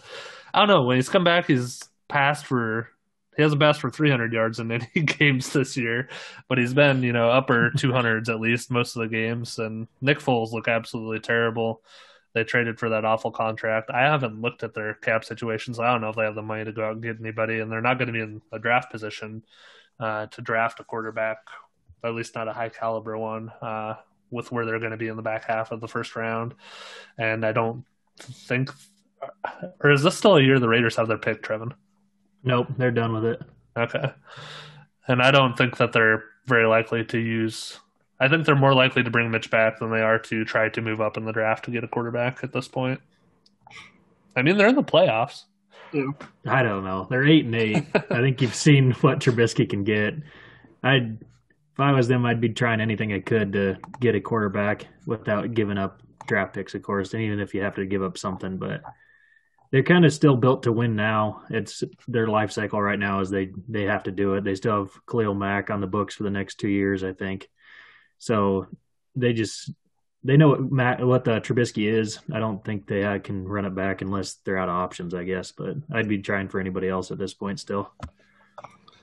I don't know when he's come back, he's passed for. He hasn't passed for 300 yards in any games this year but he's been, you know, upper 200s at least most of the games. And Nick Foles look absolutely terrible. They traded for that awful contract. I haven't looked at their cap situations. I don't know if they have the money to go out and get anybody, and they're not going to be in a draft position uh, to draft a quarterback, at least not a high caliber one, uh, with where they're going to be in the back half of the first round. And I don't think, or is this still a year the Raiders have their pick, Trevin? Nope, they're done with it. Okay. And I don't think that they're very likely to use. I think they're more likely to bring Mitch back than they are to try to move up in the draft to get a quarterback at this point. I mean, they're in the playoffs. I don't know. They're eight and eight. I think you've seen what Trubisky can get. I'd if I was them, I'd be trying anything I could to get a quarterback without giving up draft picks, of course. And even if you have to give up something, but they're kind of still built to win now. It's their life cycle right now is they they have to do it. They still have Khalil Mack on the books for the next two years, I think. So they just they know what Matt, what the Trubisky is. I don't think they uh, can run it back unless they're out of options, I guess. But I'd be trying for anybody else at this point still.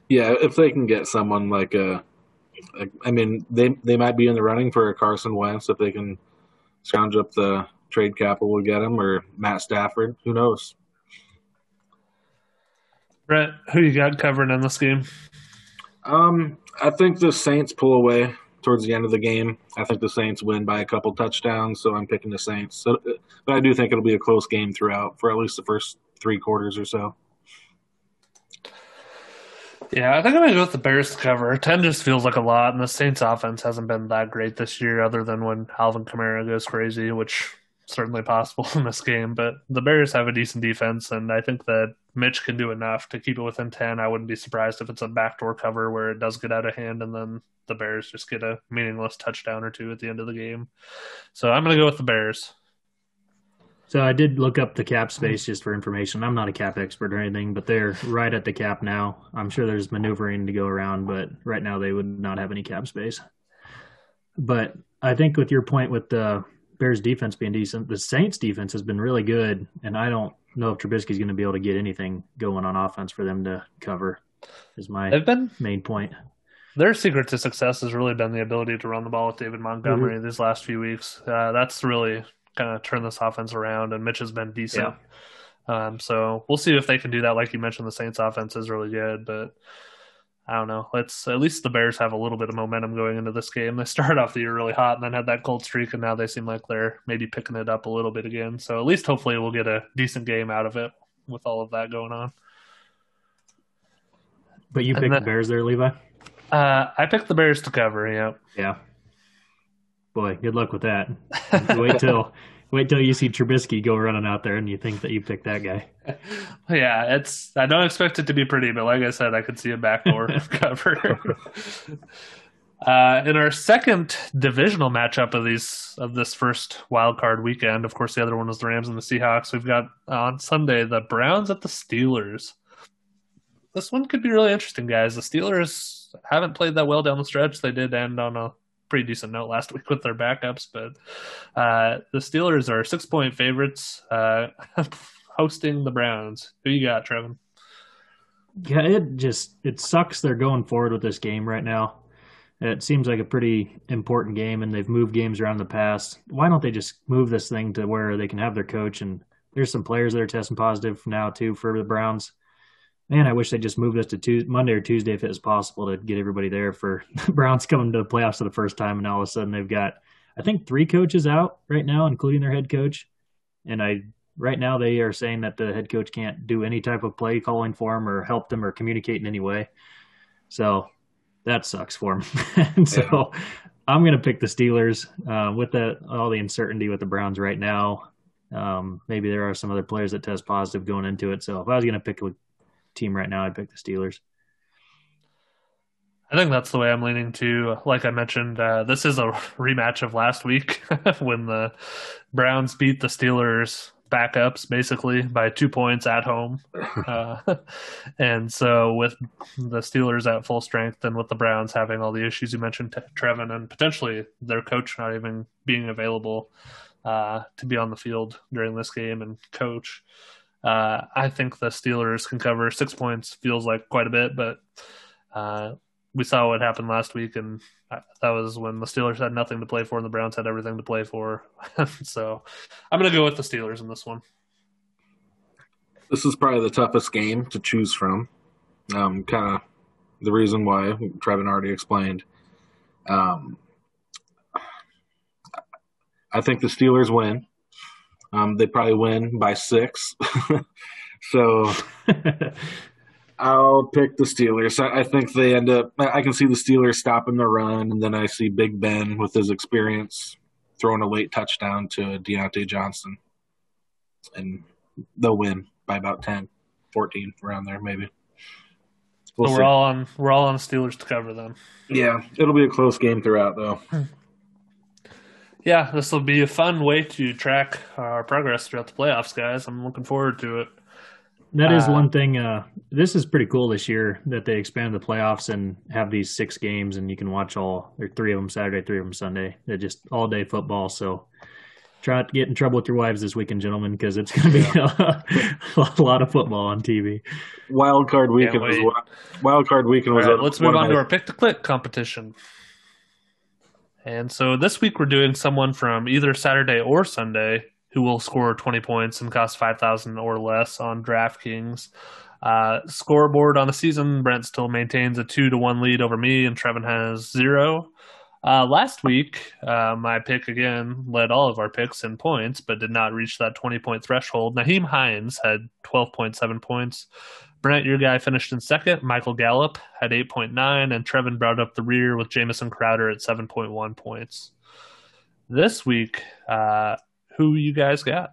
Yeah, if they can get someone like a, a I mean, they they might be in the running for a Carson Wentz if they can scrounge up the trade capital to get him, or Matt Stafford. Who knows? Brett, who you got covering in this game? Um, I think the Saints pull away towards the end of the game. I think the Saints win by a couple touchdowns, so I'm picking the Saints. So, but I do think it'll be a close game throughout for at least the first three quarters or so. Yeah, I think I'm gonna go with the Bears to cover. Ten just feels like a lot, and the Saints' offense hasn't been that great this year, other than when Alvin Kamara goes crazy, which certainly possible in this game. But the Bears have a decent defense, and I think that Mitch can do enough to keep it within ten. I wouldn't be surprised if it's a backdoor cover where it does get out of hand, and then the Bears just get a meaningless touchdown or two at the end of the game. So I'm gonna go with the Bears. So I did look up the cap space just for information. I'm not a cap expert or anything, but they're right at the cap now. I'm sure there's maneuvering to go around, but right now they would not have any cap space. But I think with your point with the Bears defense being decent, the Saints defense has been really good, and I don't know if Trubisky's going to be able to get anything going on offense for them to cover. Is my They've been main point. their secret to success has really been the ability to run the ball with David Montgomery these last few weeks. Uh, that's really kind of turned this offense around, and Mitch has been decent. Um, so we'll see if they can do that. Like you mentioned, the Saints' offense is really good, but I don't know. Let's at least the Bears have a little bit of momentum going into this game. They started off the year really hot and then had that cold streak, and now they seem like they're maybe picking it up a little bit again. So at least hopefully we'll get a decent game out of it with all of that going on. But you And picked then- the Bears there, Levi? Uh, I picked the Bears to cover. Yeah. Yeah. Boy, good luck with that. wait till wait till you see Trubisky go running out there and you think that you picked that guy. Yeah, it's. I don't expect it to be pretty, but like I said, I could see a backdoor cover. Uh, in our second divisional matchup of these of this first wild card weekend, of course, the other one was the Rams and the Seahawks. We've got on Sunday the Browns at the Steelers. This one could be really interesting, guys. The Steelers haven't played that well down the stretch. They did end on a pretty decent note last week with their backups, but uh, the Steelers are six point favorites uh, hosting the Browns. Who you got, Trevin? Yeah, it just it sucks they're going forward with this game right now. It seems like a pretty important game, and they've moved games around in the past. Why don't they just move this thing to where they can have their coach and there's some players that are testing positive now too for the Browns. Man, I wish they just moved us to Tuesday, Monday or Tuesday if it was possible to get everybody there for the Browns coming to the playoffs for the first time, and all of a sudden they've got I think three coaches out right now, including their head coach. And I right now they are saying that the head coach can't do any type of play calling for him or help them or communicate in any way. So that sucks for him. and so I'm going to pick the Steelers uh, with that all the uncertainty with the Browns right now. Um, maybe there are some other players that test positive going into it. So if I was going to pick a team right now, I'd pick the Steelers. I think that's the way I'm leaning to. Like I mentioned, uh, this is a rematch of last week when the Browns beat the Steelers backups basically by two points at home. Uh, and so with the Steelers at full strength and with the Browns having all the issues you mentioned, Trevin, and potentially their coach not even being available uh, to be on the field during this game and coach, uh, I think the Steelers can cover six points. Feels like quite a bit, but uh, we saw what happened last week, and that was when the Steelers had nothing to play for and the Browns had everything to play for. so I'm going to go with the Steelers in this one. This is probably the toughest game to choose from. Um, kind of the reason why Trevin already explained. Um, I think the Steelers win. Um, they probably win by six. so I'll pick the Steelers. I, I, think they end up. I can see the Steelers stopping the run, and then I see Big Ben with his experience throwing a late touchdown to Diontae Johnson, and they'll win by about 10, 14, around there maybe. We'll so we're see. all on we're all on the Steelers to cover them. Yeah, it'll be a close game throughout though. yeah, this will be a fun way to track our progress throughout the playoffs, guys. I'm looking forward to it. That is Uh, one thing. Uh, this is pretty cool this year that they expanded the playoffs and have these six games, and you can watch all or three of them Saturday, three of them Sunday. They're just all day football. So try not to get in trouble with your wives this weekend, gentlemen, because it's going to be a, lot of football on TV. Wild card weekend was wild card weekend was. right, let's move on to our pick to click competition. And so this week we're doing someone from either Saturday or Sunday who will score 20 points and cost 5,000 or less on DraftKings. Uh, scoreboard on the season, Brent still maintains a two to one lead over me, and Trevin has zero. Uh, last week, uh, my pick again led all of our picks in points, but did not reach that 20 point threshold. Nyheim Hines had 12.7 points. Brent, your guy finished in second. Michael Gallup had 8.9, and Trevin brought up the rear with Jamison Crowder at 7.1 points. This week, uh, who you guys got?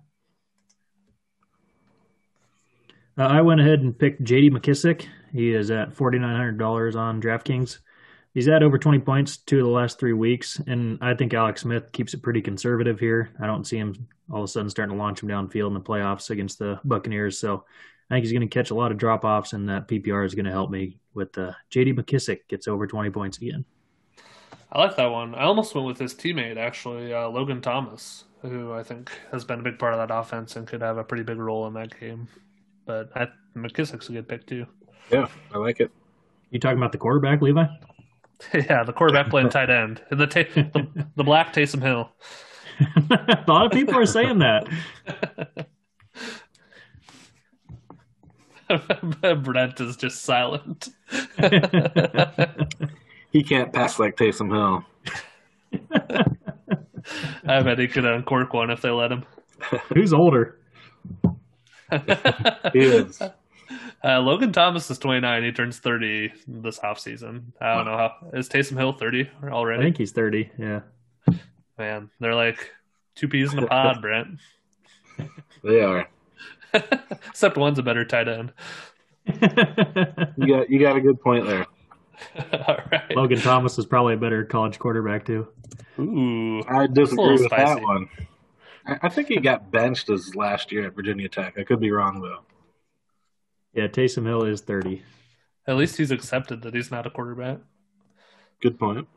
Uh, I went ahead and picked J.D. McKissic. He is at forty nine hundred dollars on DraftKings. He's had over twenty points two of the last three weeks, and I think Alex Smith keeps it pretty conservative here. I don't see him all of a sudden starting to launch him downfield in the playoffs against the Buccaneers. So I think he's going to catch a lot of drop offs, and that PPR is going to help me with uh, J.D. McKissic gets over twenty points again. I like that one. I almost went with his teammate, actually, uh, Logan Thomas, who I think has been a big part of that offense and could have a pretty big role in that game. But I, McKissic's a good pick, too. Yeah, I like it. You talking about the quarterback, Levi? yeah, the quarterback playing tight end. The, ta- the, the black Taysom Hill. a lot of people are saying that. Brent is just silent. He can't pass like Taysom Hill. I bet he could uncork one if they let him. Who's older? He is. Uh, Logan Thomas is 29. He turns 30 this offseason. I don't know how. Is Taysom Hill 30 already? I think he's thirty. Yeah. Man, they're like two peas in a pod, Brent. They are. Except one's a better tight end. You got you got a good point there. All right. Logan Thomas is probably a better college quarterback too. Ooh. I a disagree little with that one. I, I think he got benched his last year at Virginia Tech. I could be wrong though. Yeah, Taysom Hill is thirty. At least he's accepted that he's not a quarterback. Good point.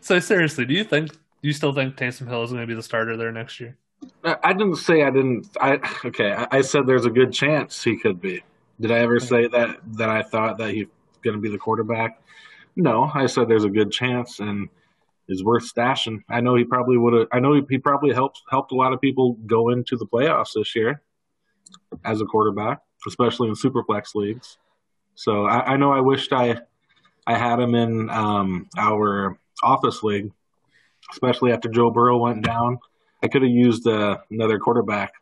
so seriously, do you think do you still think Taysom Hill is going to be the starter there next year? I didn't say I didn't. I okay. I, I said there's a good chance he could be. Did I ever say that that I thought that he's going to be the quarterback? No, I said there's a good chance and is worth stashing. I know he probably would have. I know he, he probably helped helped a lot of people go into the playoffs this year as a quarterback, especially in superflex leagues. So I, I know I wished I I had him in um, our office league, especially after Joe Burrow went down. I could have used uh, another quarterback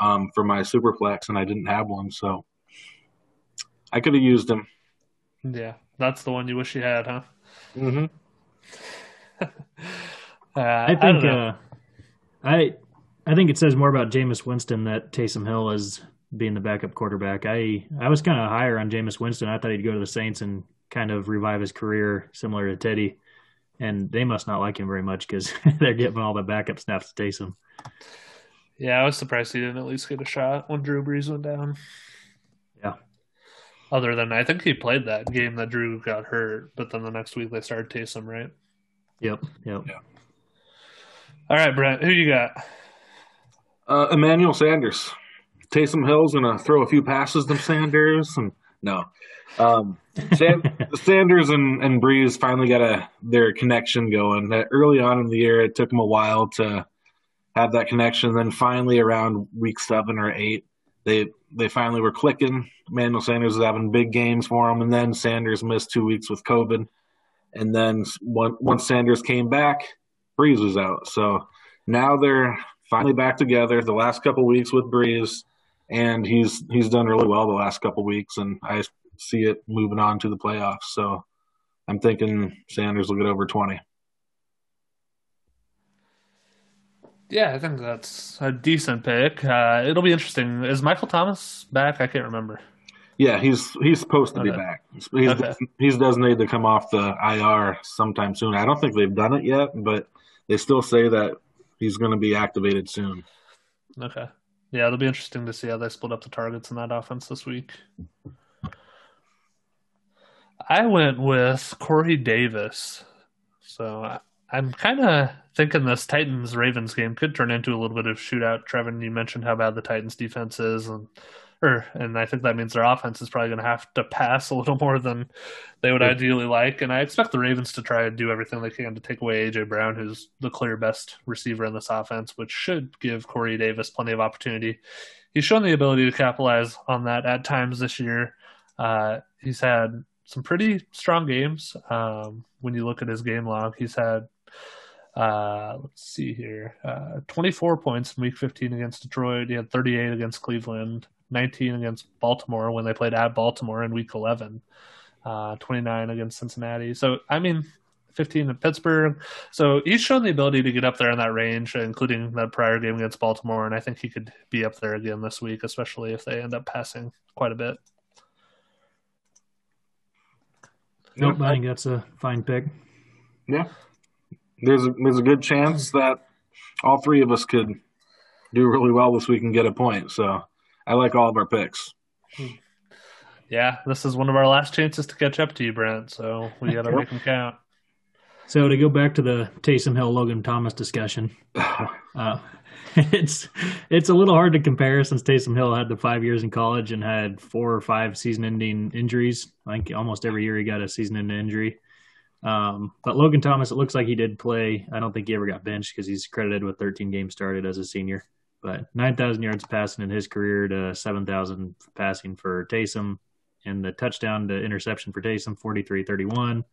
um, for my superflex, and I didn't have one, so I could have used him. Yeah, that's the one you wish you had, huh? Mm-hmm. Uh, I think know. uh, I I think it says more about Jameis Winston that Taysom Hill is being the backup quarterback. I I was kind of higher on Jameis Winston. I thought he'd go to the Saints and kind of revive his career, similar to Teddy. And they must not like him very much because they're giving all the backup snaps to Taysom. Yeah, I was surprised he didn't at least get a shot when Drew Brees went down. Yeah. Other than I think he played that game that Drew got hurt, but then the next week they started Taysom, right? Yep, yep. All right, Brent, who you got? Uh, Emmanuel Sanders. Taysom Hill's gonna throw a few passes to Sanders, and no, um, San- Sanders and, and Brees finally got a their connection going. Uh, Early on in the year, it took them a while to have that connection. Then finally, around week seven or eight, they they finally were clicking. Manuel Sanders was having big games for him, and then Sanders missed two weeks with COVID, and then once once Sanders came back, Brees was out. So now they're finally back together. The last couple weeks with Brees, and he's he's done really well the last couple weeks, and I see it moving on to the playoffs. So I'm thinking Sanders will get over 20. Yeah, I think that's a decent pick. Uh, it'll be interesting. Is Michael Thomas back? I can't remember. Yeah, he's he's supposed to be back. He's he's, Okay. he's designated to come off the IR sometime soon. I don't think they've done it yet, but they still say that he's going to be activated soon. Okay. Yeah, it'll be interesting to see how they split up the targets in that offense this week. I went with Corey Davis. So I- I'm kind of thinking this Titans Ravens game could turn into a little bit of shootout. Trevin, you mentioned how bad the Titans defense is, and or and I think that means their offense is probably going to have to pass a little more than they would Yeah. ideally like. And I expect the Ravens to try and do everything they can to take away AJ Brown, who's the clear best receiver in this offense, which should give Corey Davis plenty of opportunity. He's shown the ability to capitalize on that at times this year. Uh, he's had some pretty strong games. Um, when you look at his game log, he's had uh, let's see here, uh, 24 points in Week 15 against Detroit. He had 38 against Cleveland, 19 against Baltimore when they played at Baltimore in Week 11, uh, 29 against Cincinnati. So I mean. 15 at Pittsburgh. So he's shown the ability to get up there in that range, including that prior game against Baltimore. And I think he could be up there again this week, especially if they end up passing quite a bit. Nope, I think that's a fine pick. Yeah, there's a, there's a good chance that all three of us could do really well this week and get a point. So I like all of our picks. Yeah, this is one of our last chances to catch up to you, Brent. So we got to make them count. So to go back to the Taysom Hill Logan Thomas discussion, uh, it's it's a little hard to compare since Taysom Hill had the five years in college and had four or five season-ending injuries. I think almost every year he got a season-ending injury. Um, but Logan Thomas, it looks like he did play. I don't think he ever got benched because he's credited with 13 games started as a senior. But 9,000 yards passing in his career to 7,000 passing for Taysom, and the touchdown to interception for Taysom 43-31.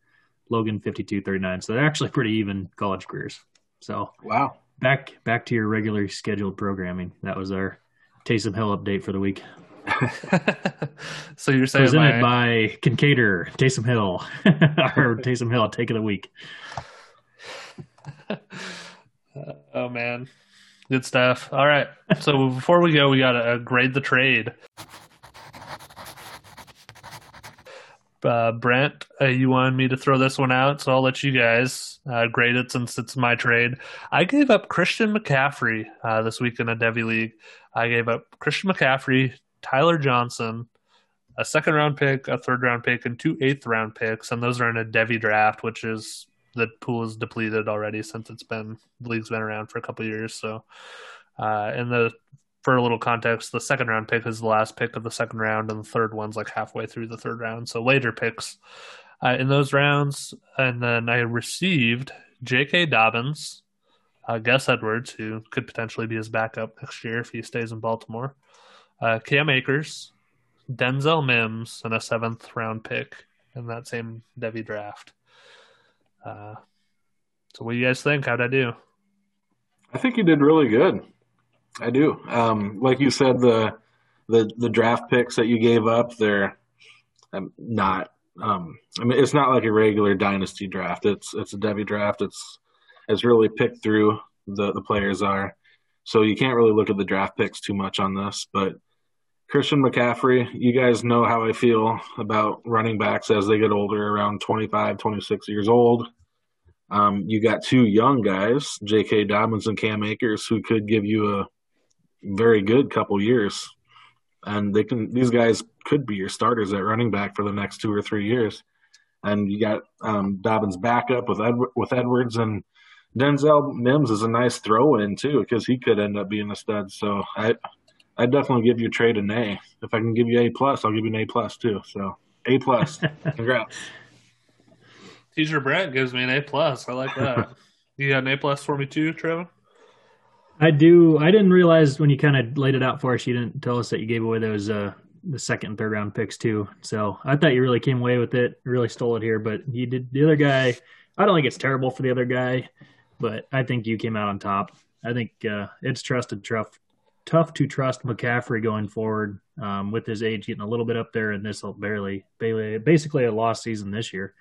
Logan 52-39. So they're actually pretty even college careers. So wow. back back to your regularly scheduled programming. That was our Taysom Hill update for the week. so you're saying Presented my, by Kincaidor, Taysom Hill, our Taysom Hill take of the week. oh man, good stuff. All right, so before we go, we got to grade the trade. Uh, Brent, uh, you wanted me to throw this one out, so I'll let you guys uh, grade it since it's my trade. I gave up Christian McCaffrey uh, this week in a Devy league. I gave up Christian McCaffrey, Tyler Johnson, a second round pick, a third round pick, and two eighth round picks, and those are in a Devy draft, which is the pool is depleted already since it's been the league's been around for a couple years. So, uh, in the for a little context, the second round pick is the last pick of the second round, and the third one's like halfway through the third round. So later picks uh, in those rounds, and then I received J.K. Dobbins, uh, Gus Edwards, who could potentially be his backup next year if he stays in Baltimore, uh, Cam Akers, Denzel Mims, and a seventh round pick in that same Devy draft. Uh, so, what do you guys think? How'd I do? I think you did really good. I do. Um, like you said, the the the draft picks that you gave up, they're um, not. Um, I mean, it's not like a regular dynasty draft. It's it's a Debbie draft. It's it's really picked through the the players are. So you can't really look at the draft picks too much on this. But Christian McCaffrey, you guys know how I feel about running backs as they get older, around 25, 26 years old. Um, you got two young guys, J.K. Dobbins and Cam Akers, who could give you a very good couple years, and they can. These guys could be your starters at running back for the next two or three years. And you got um, Dobbins backup with with Edwards and Denzel Mims is a nice throw in too because he could end up being a stud. So I I definitely give you trade an A. If I can give you A plus, I'll give you an A plus too. So A plus. Congrats. Teacher Brent gives me an A plus. I like that. you got an A plus for me too, Trevor? I do. I didn't realize when you kind of laid it out for us, you didn't tell us that you gave away those uh, the second and third round picks too. So I thought you really came away with it, really stole it here. But you did the other guy. I don't think it's terrible for the other guy, but I think you came out on top. I think uh, it's trusted tough, tough to trust McCaffrey going forward um, with his age getting a little bit up there, and this will barely, barely, basically a lost season this year.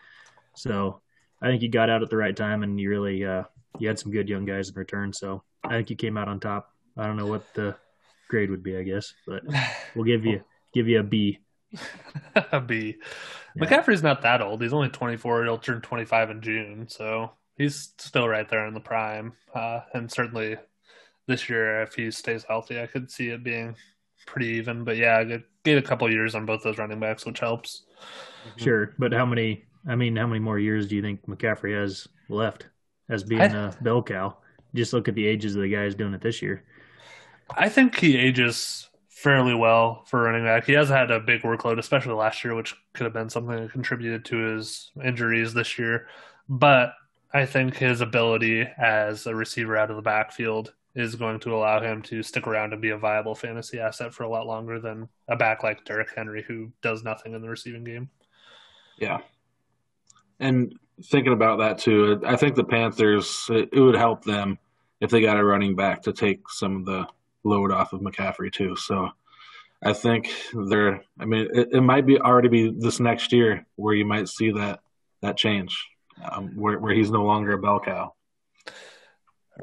So I think you got out at the right time, and you really uh, you had some good young guys in return. So I think you came out on top. I don't know what the grade would be, I guess, but we'll give you give you a B. a B. Yeah. McCaffrey's not that old. He's only 24. He'll turn 25 in June, so he's still right there in the prime. Uh, and certainly this year, if he stays healthy, I could see it being pretty even. But yeah, get, get a couple years on both those running backs, which helps. Mm-hmm. Sure, but how many? I mean, how many more years do you think McCaffrey has left as being I- a bell cow? Just look at the ages of the guys doing it this year. I think he ages fairly well for running back. He has had a big workload, especially last year, which could have been something that contributed to his injuries this year. But I think his ability as a receiver out of the backfield is going to allow him to stick around and be a viable fantasy asset for a lot longer than a back like Derrick Henry, who does nothing in the receiving game. Yeah. And thinking about that too, I think the Panthers, it, it would help them if they got a running back to take some of the load off of McCaffrey too. So I think they're, I mean, it, it might be already be this next year where you might see that, that change um, where, where he's no longer a bell cow.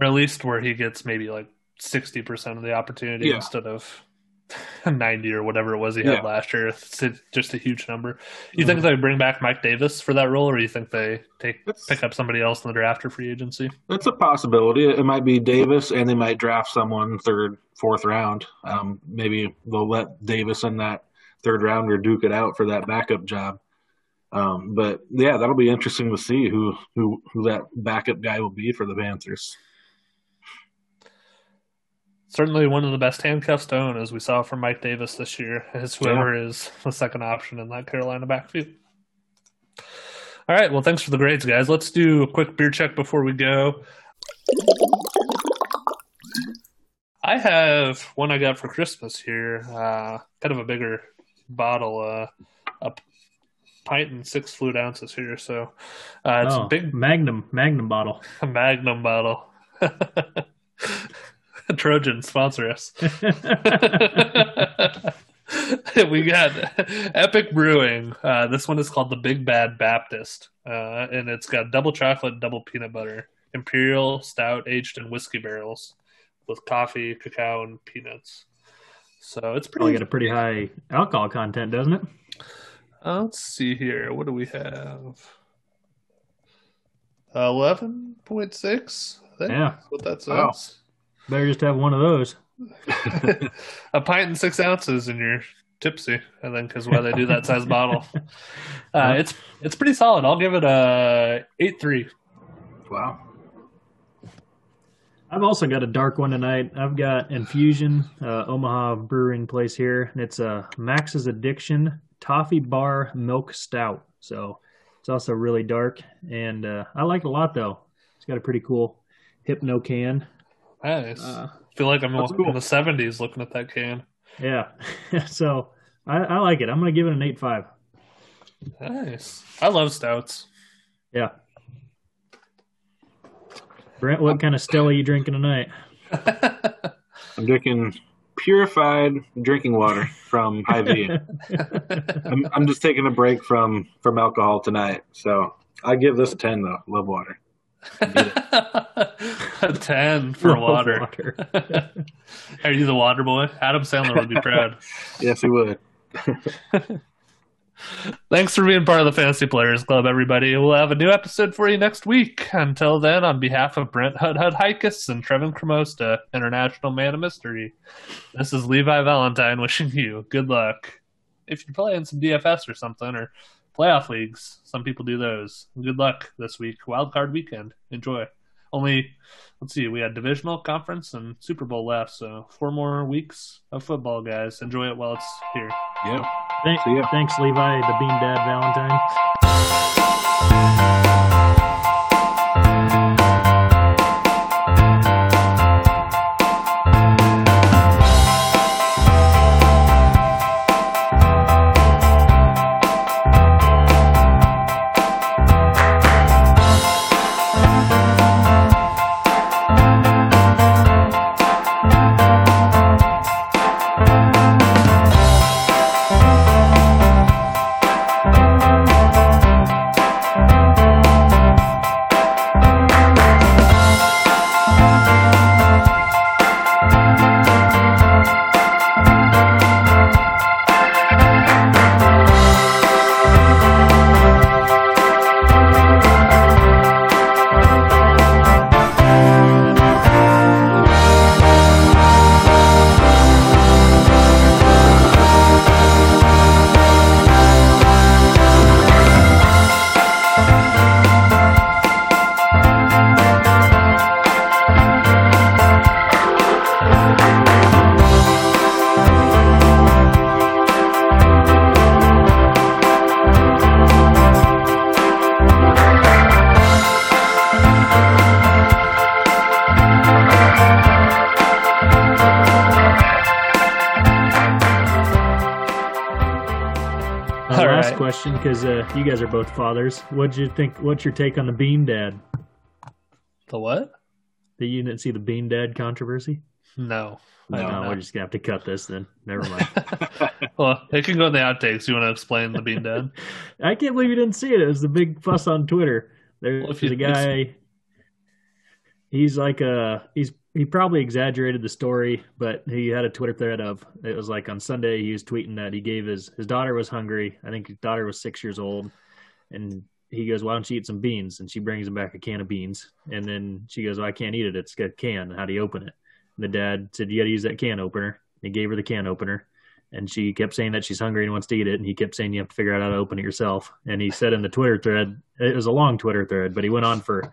Or at least where he gets maybe like 60% of the opportunity Yeah. instead of 90 or whatever it was he had Yeah. last year. It's just a huge number. You think they bring back Mike Davis for that role, or you think they take That's- pick up somebody else in the draft or free agency? That's a possibility. It might be Davis, and they might draft someone third, fourth round. Um, maybe they'll let Davis in that third rounder duke it out for that backup job. Um, but yeah, that'll be interesting to see who who who that backup guy will be for the Panthers. Certainly one of the best handcuffs to own, as we saw from Mike Davis this year, is whoever is the second option in that Carolina backfield. All right, well, thanks for the grades, guys. Let's do a quick beer check before we go. I have one I got for Christmas here, uh, kind of a bigger bottle, uh, a pint and six fluid ounces here. So uh, it's oh, a big Magnum Magnum bottle. Magnum bottle. Trojan sponsor us. we got Epic Brewing. Uh, this one is called the Big Bad Baptist, uh, and it's got double chocolate, double peanut butter, imperial stout aged in whiskey barrels with coffee, cacao, and peanuts. So it's Probably pretty. got a pretty high alcohol content, doesn't it? Uh, let's see here. What do we have? Eleven point six. Yeah. That's what that Wow. Says. Better just have one of those. a pint and six ounces, and you're tipsy. I think is why they do that size bottle. Uh, it's it's pretty solid. I'll give it a eight three. wow. I've also got a dark one tonight. I've got Infusion, uh, Omaha Brewing Place here, and it's a Max's Addiction Toffee Bar Milk Stout. So it's also really dark, and uh, I like it a lot though. It's got a pretty cool Hypno can. Nice. Uh, feel like I'm that's in cool. the seventies looking at that can. yeah, so I, I like it. I'm gonna give it an eight five. Nice. I love stouts. Yeah. Brent, what kind of Stella are you drinking tonight? I'm drinking purified drinking water from Hy-Vee. I'm, I'm just taking a break from from alcohol tonight, so I give this a ten though. Love water. a ten for Love water. water. Are you the water boy? Adam Sandler would be proud. Yes, he would. Thanks for being part of the Fantasy Players Club, everybody. We'll have a new episode for you next week. Until then, on behalf of Brent Hud Hud Heikes and Trevin Cremosta, International Man of Mystery, this is Levi Valentine wishing you good luck. If you're playing some DFS or something, or playoff leagues, some people do those. Good luck this week. Wild card weekend. Enjoy. Only, let's see, we had divisional conference and Super Bowl left, so four more weeks of football, guys. Enjoy it while it's here. Yeah. Thank- See ya. thanks, Levi, the Bean Dad Valentine. You guys are both fathers. What'd you think? What's your take on the Bean Dad? The what? Did you didn't see the Bean Dad controversy? No. I No, don't No, know. we're just gonna have to cut this then. Never mind. well, it can go in the outtakes. You want to explain the bean dad? I can't believe you didn't see it. It was the big fuss on Twitter. There's Well, you- guy. He's like a he's he probably exaggerated the story, but he had a Twitter thread of it was like on Sunday he was tweeting that he gave his his daughter was hungry. I think his daughter was six years old, and he goes, "Why don't you eat some beans?" And she brings him back a can of beans, and then she goes, well, "I can't eat it. It's a can. How do you open it?" And the dad said, "You got to use that can opener." And He gave her the can opener, and she kept saying that she's hungry and wants to eat it and he kept saying you have to figure out how to open it yourself and he said in the twitter thread it was a long twitter thread but he went on for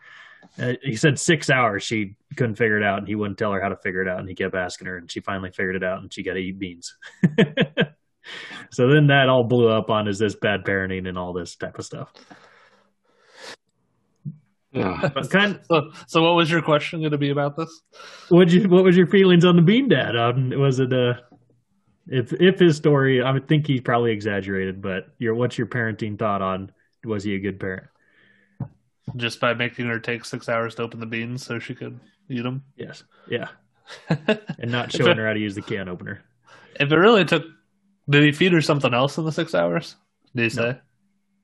uh, he said six hours she couldn't figure it out and he wouldn't tell her how to figure it out and he kept asking her and she finally figured it out and she got to eat beans so then that all blew up on is this bad parenting and all this type of stuff Yeah. but kind So, so what was your question going to be about this? what you what was your feelings on the bean dad um, was it uh if if his story i would think he probably exaggerated but your what's your parenting thought on was he a good parent Just by making her take six hours to open the beans so she could eat them? yes yeah and not showing her how to use the can opener. If it really took, did he feed her something else in the six hours? Did he say?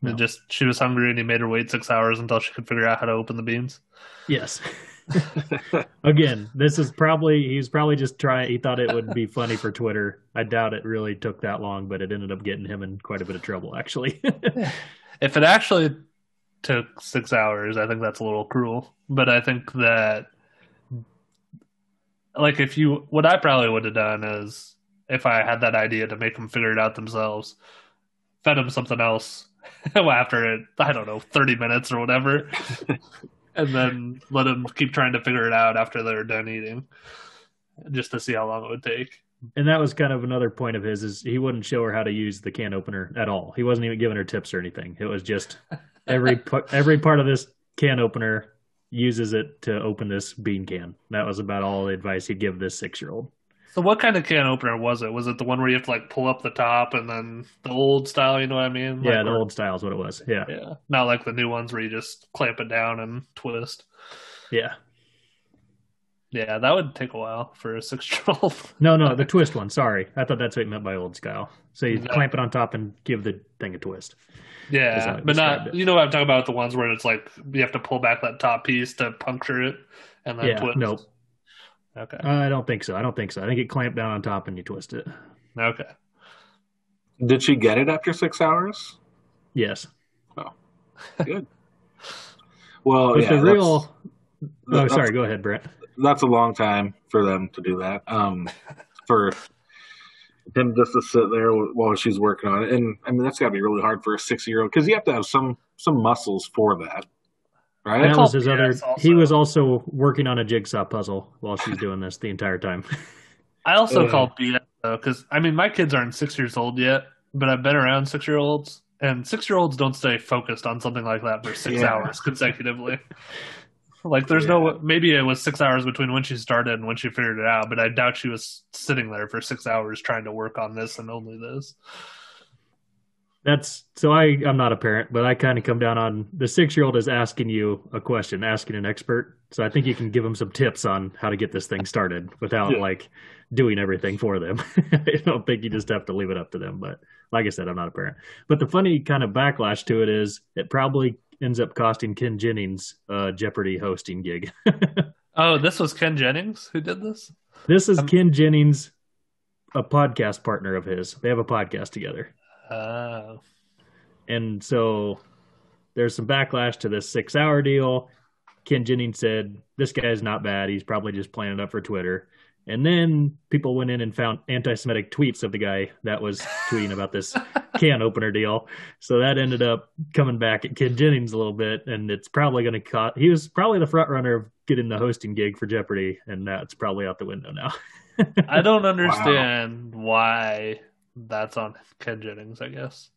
No. It Just she was hungry and he made her wait six hours until she could figure out how to open the beans. Yes. Again, this is probably he was probably just trying. He thought it would be funny for Twitter. I doubt it really took that long, but it ended up getting him in quite a bit of trouble. Actually, If it actually took six hours, I think that's a little cruel. But I think that, like, if you, what I probably would have done is if I had that idea to make them figure it out themselves, fed them something else after it, I don't know, 30 minutes or whatever, and then let them keep trying to figure it out after they're done eating, just to see how long it would take. and that was kind of another point of his is he wouldn't show her how to use the can opener at all. He wasn't even giving her tips or anything. It was just every every part of this can opener uses it to open this bean can. That was about all the advice he'd give this six year old. So what kind of can opener was it? Was it the one where you have to like pull up the top and then the old style? You know what I mean? Yeah, the where- old style is what it was. Yeah, Yeah, not like the new ones where you just clamp it down and twist. yeah. Yeah, that would take a while for a six-year-old. No, no, the twist one. Sorry, I thought that's what you meant by old style. So you No. clamp it on top and give the thing a twist. Is how yeah, but not. it. You know what I'm talking about? The ones where it's like you have to pull back that top piece to puncture it and then Yeah, twist. nope. Okay. I don't think so. I don't think so. I think it clamped down on top and you twist it. Okay. Did she get it after six hours? Yes, Oh, Good. Well, but yeah, the real. Oh, sorry. Go ahead, Brett. That's a long time for them to do that. Um, for him just to sit there while she's working on it, and I mean that's got to be really hard for a six-year-old because you have to have some some muscles for that, right? That was his other. Also. He was also working on a jigsaw puzzle while she's doing this the entire time. I also Uh. call BS though, because I mean my kids aren't six years old yet, but I've been around six-year-olds, and six-year-olds don't stay focused on something like that for six Yeah. hours consecutively. Like, there's no maybe it was six hours between when she started and when she figured it out, but I doubt she was sitting there for six hours trying to work on this and only this. That's so. I I'm not a parent, but I kind of come down on the six year old is asking you a question, asking an expert. So I think you can give them some tips on how to get this thing started without Yeah. like doing everything for them. I don't think you just have to leave it up to them. But like I said, I'm not a parent. But the funny kind of backlash to it is it probably ends up costing Ken Jennings a Jeopardy hosting gig. Oh, this was Ken Jennings who did this. this is Um, Ken Jennings, a podcast partner of his. They have a podcast together. Oh, And so there's some backlash to this six hour deal. Ken Jennings said, This guy's not bad. He's probably just playing it up for Twitter. And then people went in and found anti Semitic tweets of the guy that was tweeting about this can opener deal. So that ended up coming back at Ken Jennings a little bit. And it's probably going to cut. He was probably the front runner of getting the hosting gig for Jeopardy. And that's probably out the window now. I don't understand why that's on Ken Jennings. I guess.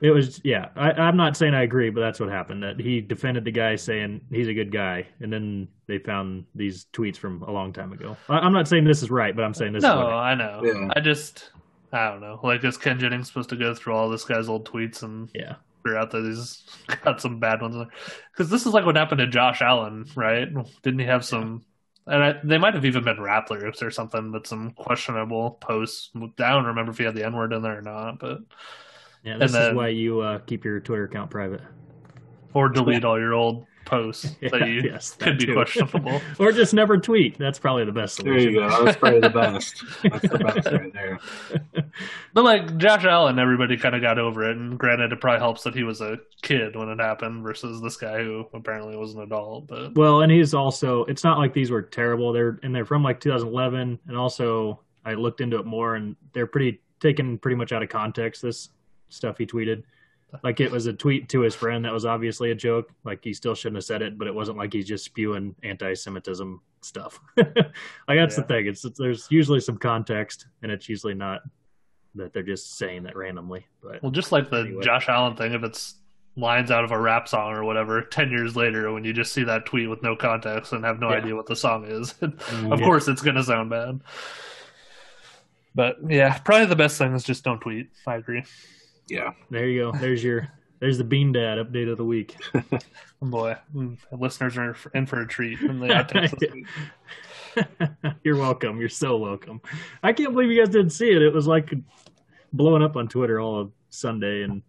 It was yeah. I, I'm not saying I agree, but that's what happened. That he defended the guy saying he's a good guy, and then they found these tweets from a long time ago. I, I'm not saying this is right, but I'm saying this is No, I know. Yeah. I just, I don't know. Like, is Ken Jennings supposed to go through all this guy's old tweets and Yeah. figure out that he's got some bad ones? Because this is like what happened to Josh Allen, right? Didn't he have some? And I, they might have even been rap lyrics or something, but some questionable posts. I don't remember if he had the N word in there or not, but Yeah, this then- is why you uh, keep your Twitter account private. or delete all your old posts that you yes, that could be too. questionable. or just never tweet. That's probably the best solution. There you go. That's probably the best. That's the best right there. But like Josh Allen, everybody kind of got over it, and granted, it probably helps that he was a kid when it happened versus this guy who apparently was an adult. But Well, and he's also. It's not like these were terrible. They're and they're from like 2011, and also I looked into it more, and they're pretty taken pretty much out of context. This stuff he tweeted, like it was a tweet to his friend that was obviously a joke. Like he still shouldn't have said it, but it wasn't like he's just spewing anti-Semitism stuff. like that's the thing. It's, it's there's usually some context, and it's usually not that they're just saying that randomly. But well, just like the Anyway. Josh Allen thing, if it's lines out of a rap song or whatever, ten years later, when you just see that tweet with no context and have no Yeah. idea what the song is, mm, of Yeah. course it's gonna sound bad. But yeah, probably the best thing is just don't tweet. I agree. Yeah. there you go. There's your there's the Bean Dad update of the week. Oh, boy, mm, listeners are in for a treat in the outtakes. You're welcome. You're so welcome. I can't believe you guys didn't see it. It was like blowing up on Twitter all of Sunday, and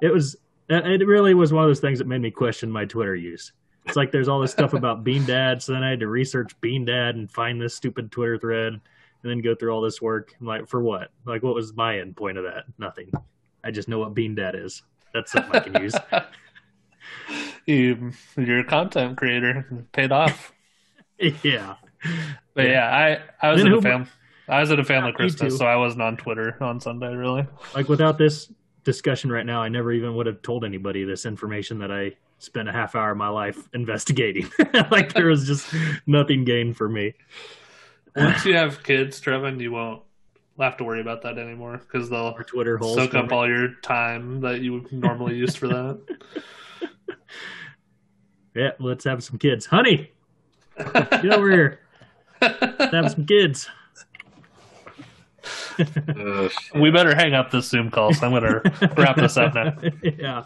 it was. It really was one of those things that made me question my Twitter use. It's like there's all this stuff about Bean Dad, so then I had to research Bean Dad and find this stupid Twitter thread, and then go through all this work. I'm like, for what? Like, what was my end point of that? Nothing. I just know what Bean Dad is. That's something I can use. you, you're a content creator. It paid off. yeah. But yeah, I I was Then at a I was at a family Christmas, so I wasn't on Twitter on Sunday really. like without this discussion right now, I never even would have told anybody this information that I spent a half hour of my life investigating. like there was just nothing gained for me. Once you have kids, Trevin, you won't have to worry about that anymore because they'll Or Twitter soak up me. all your time that you would normally use for that. Yeah, let's have some kids. Honey, get over here. Let's have some kids. Uh, we better hang up this Zoom call, so I'm gonna wrap this up now. yeah.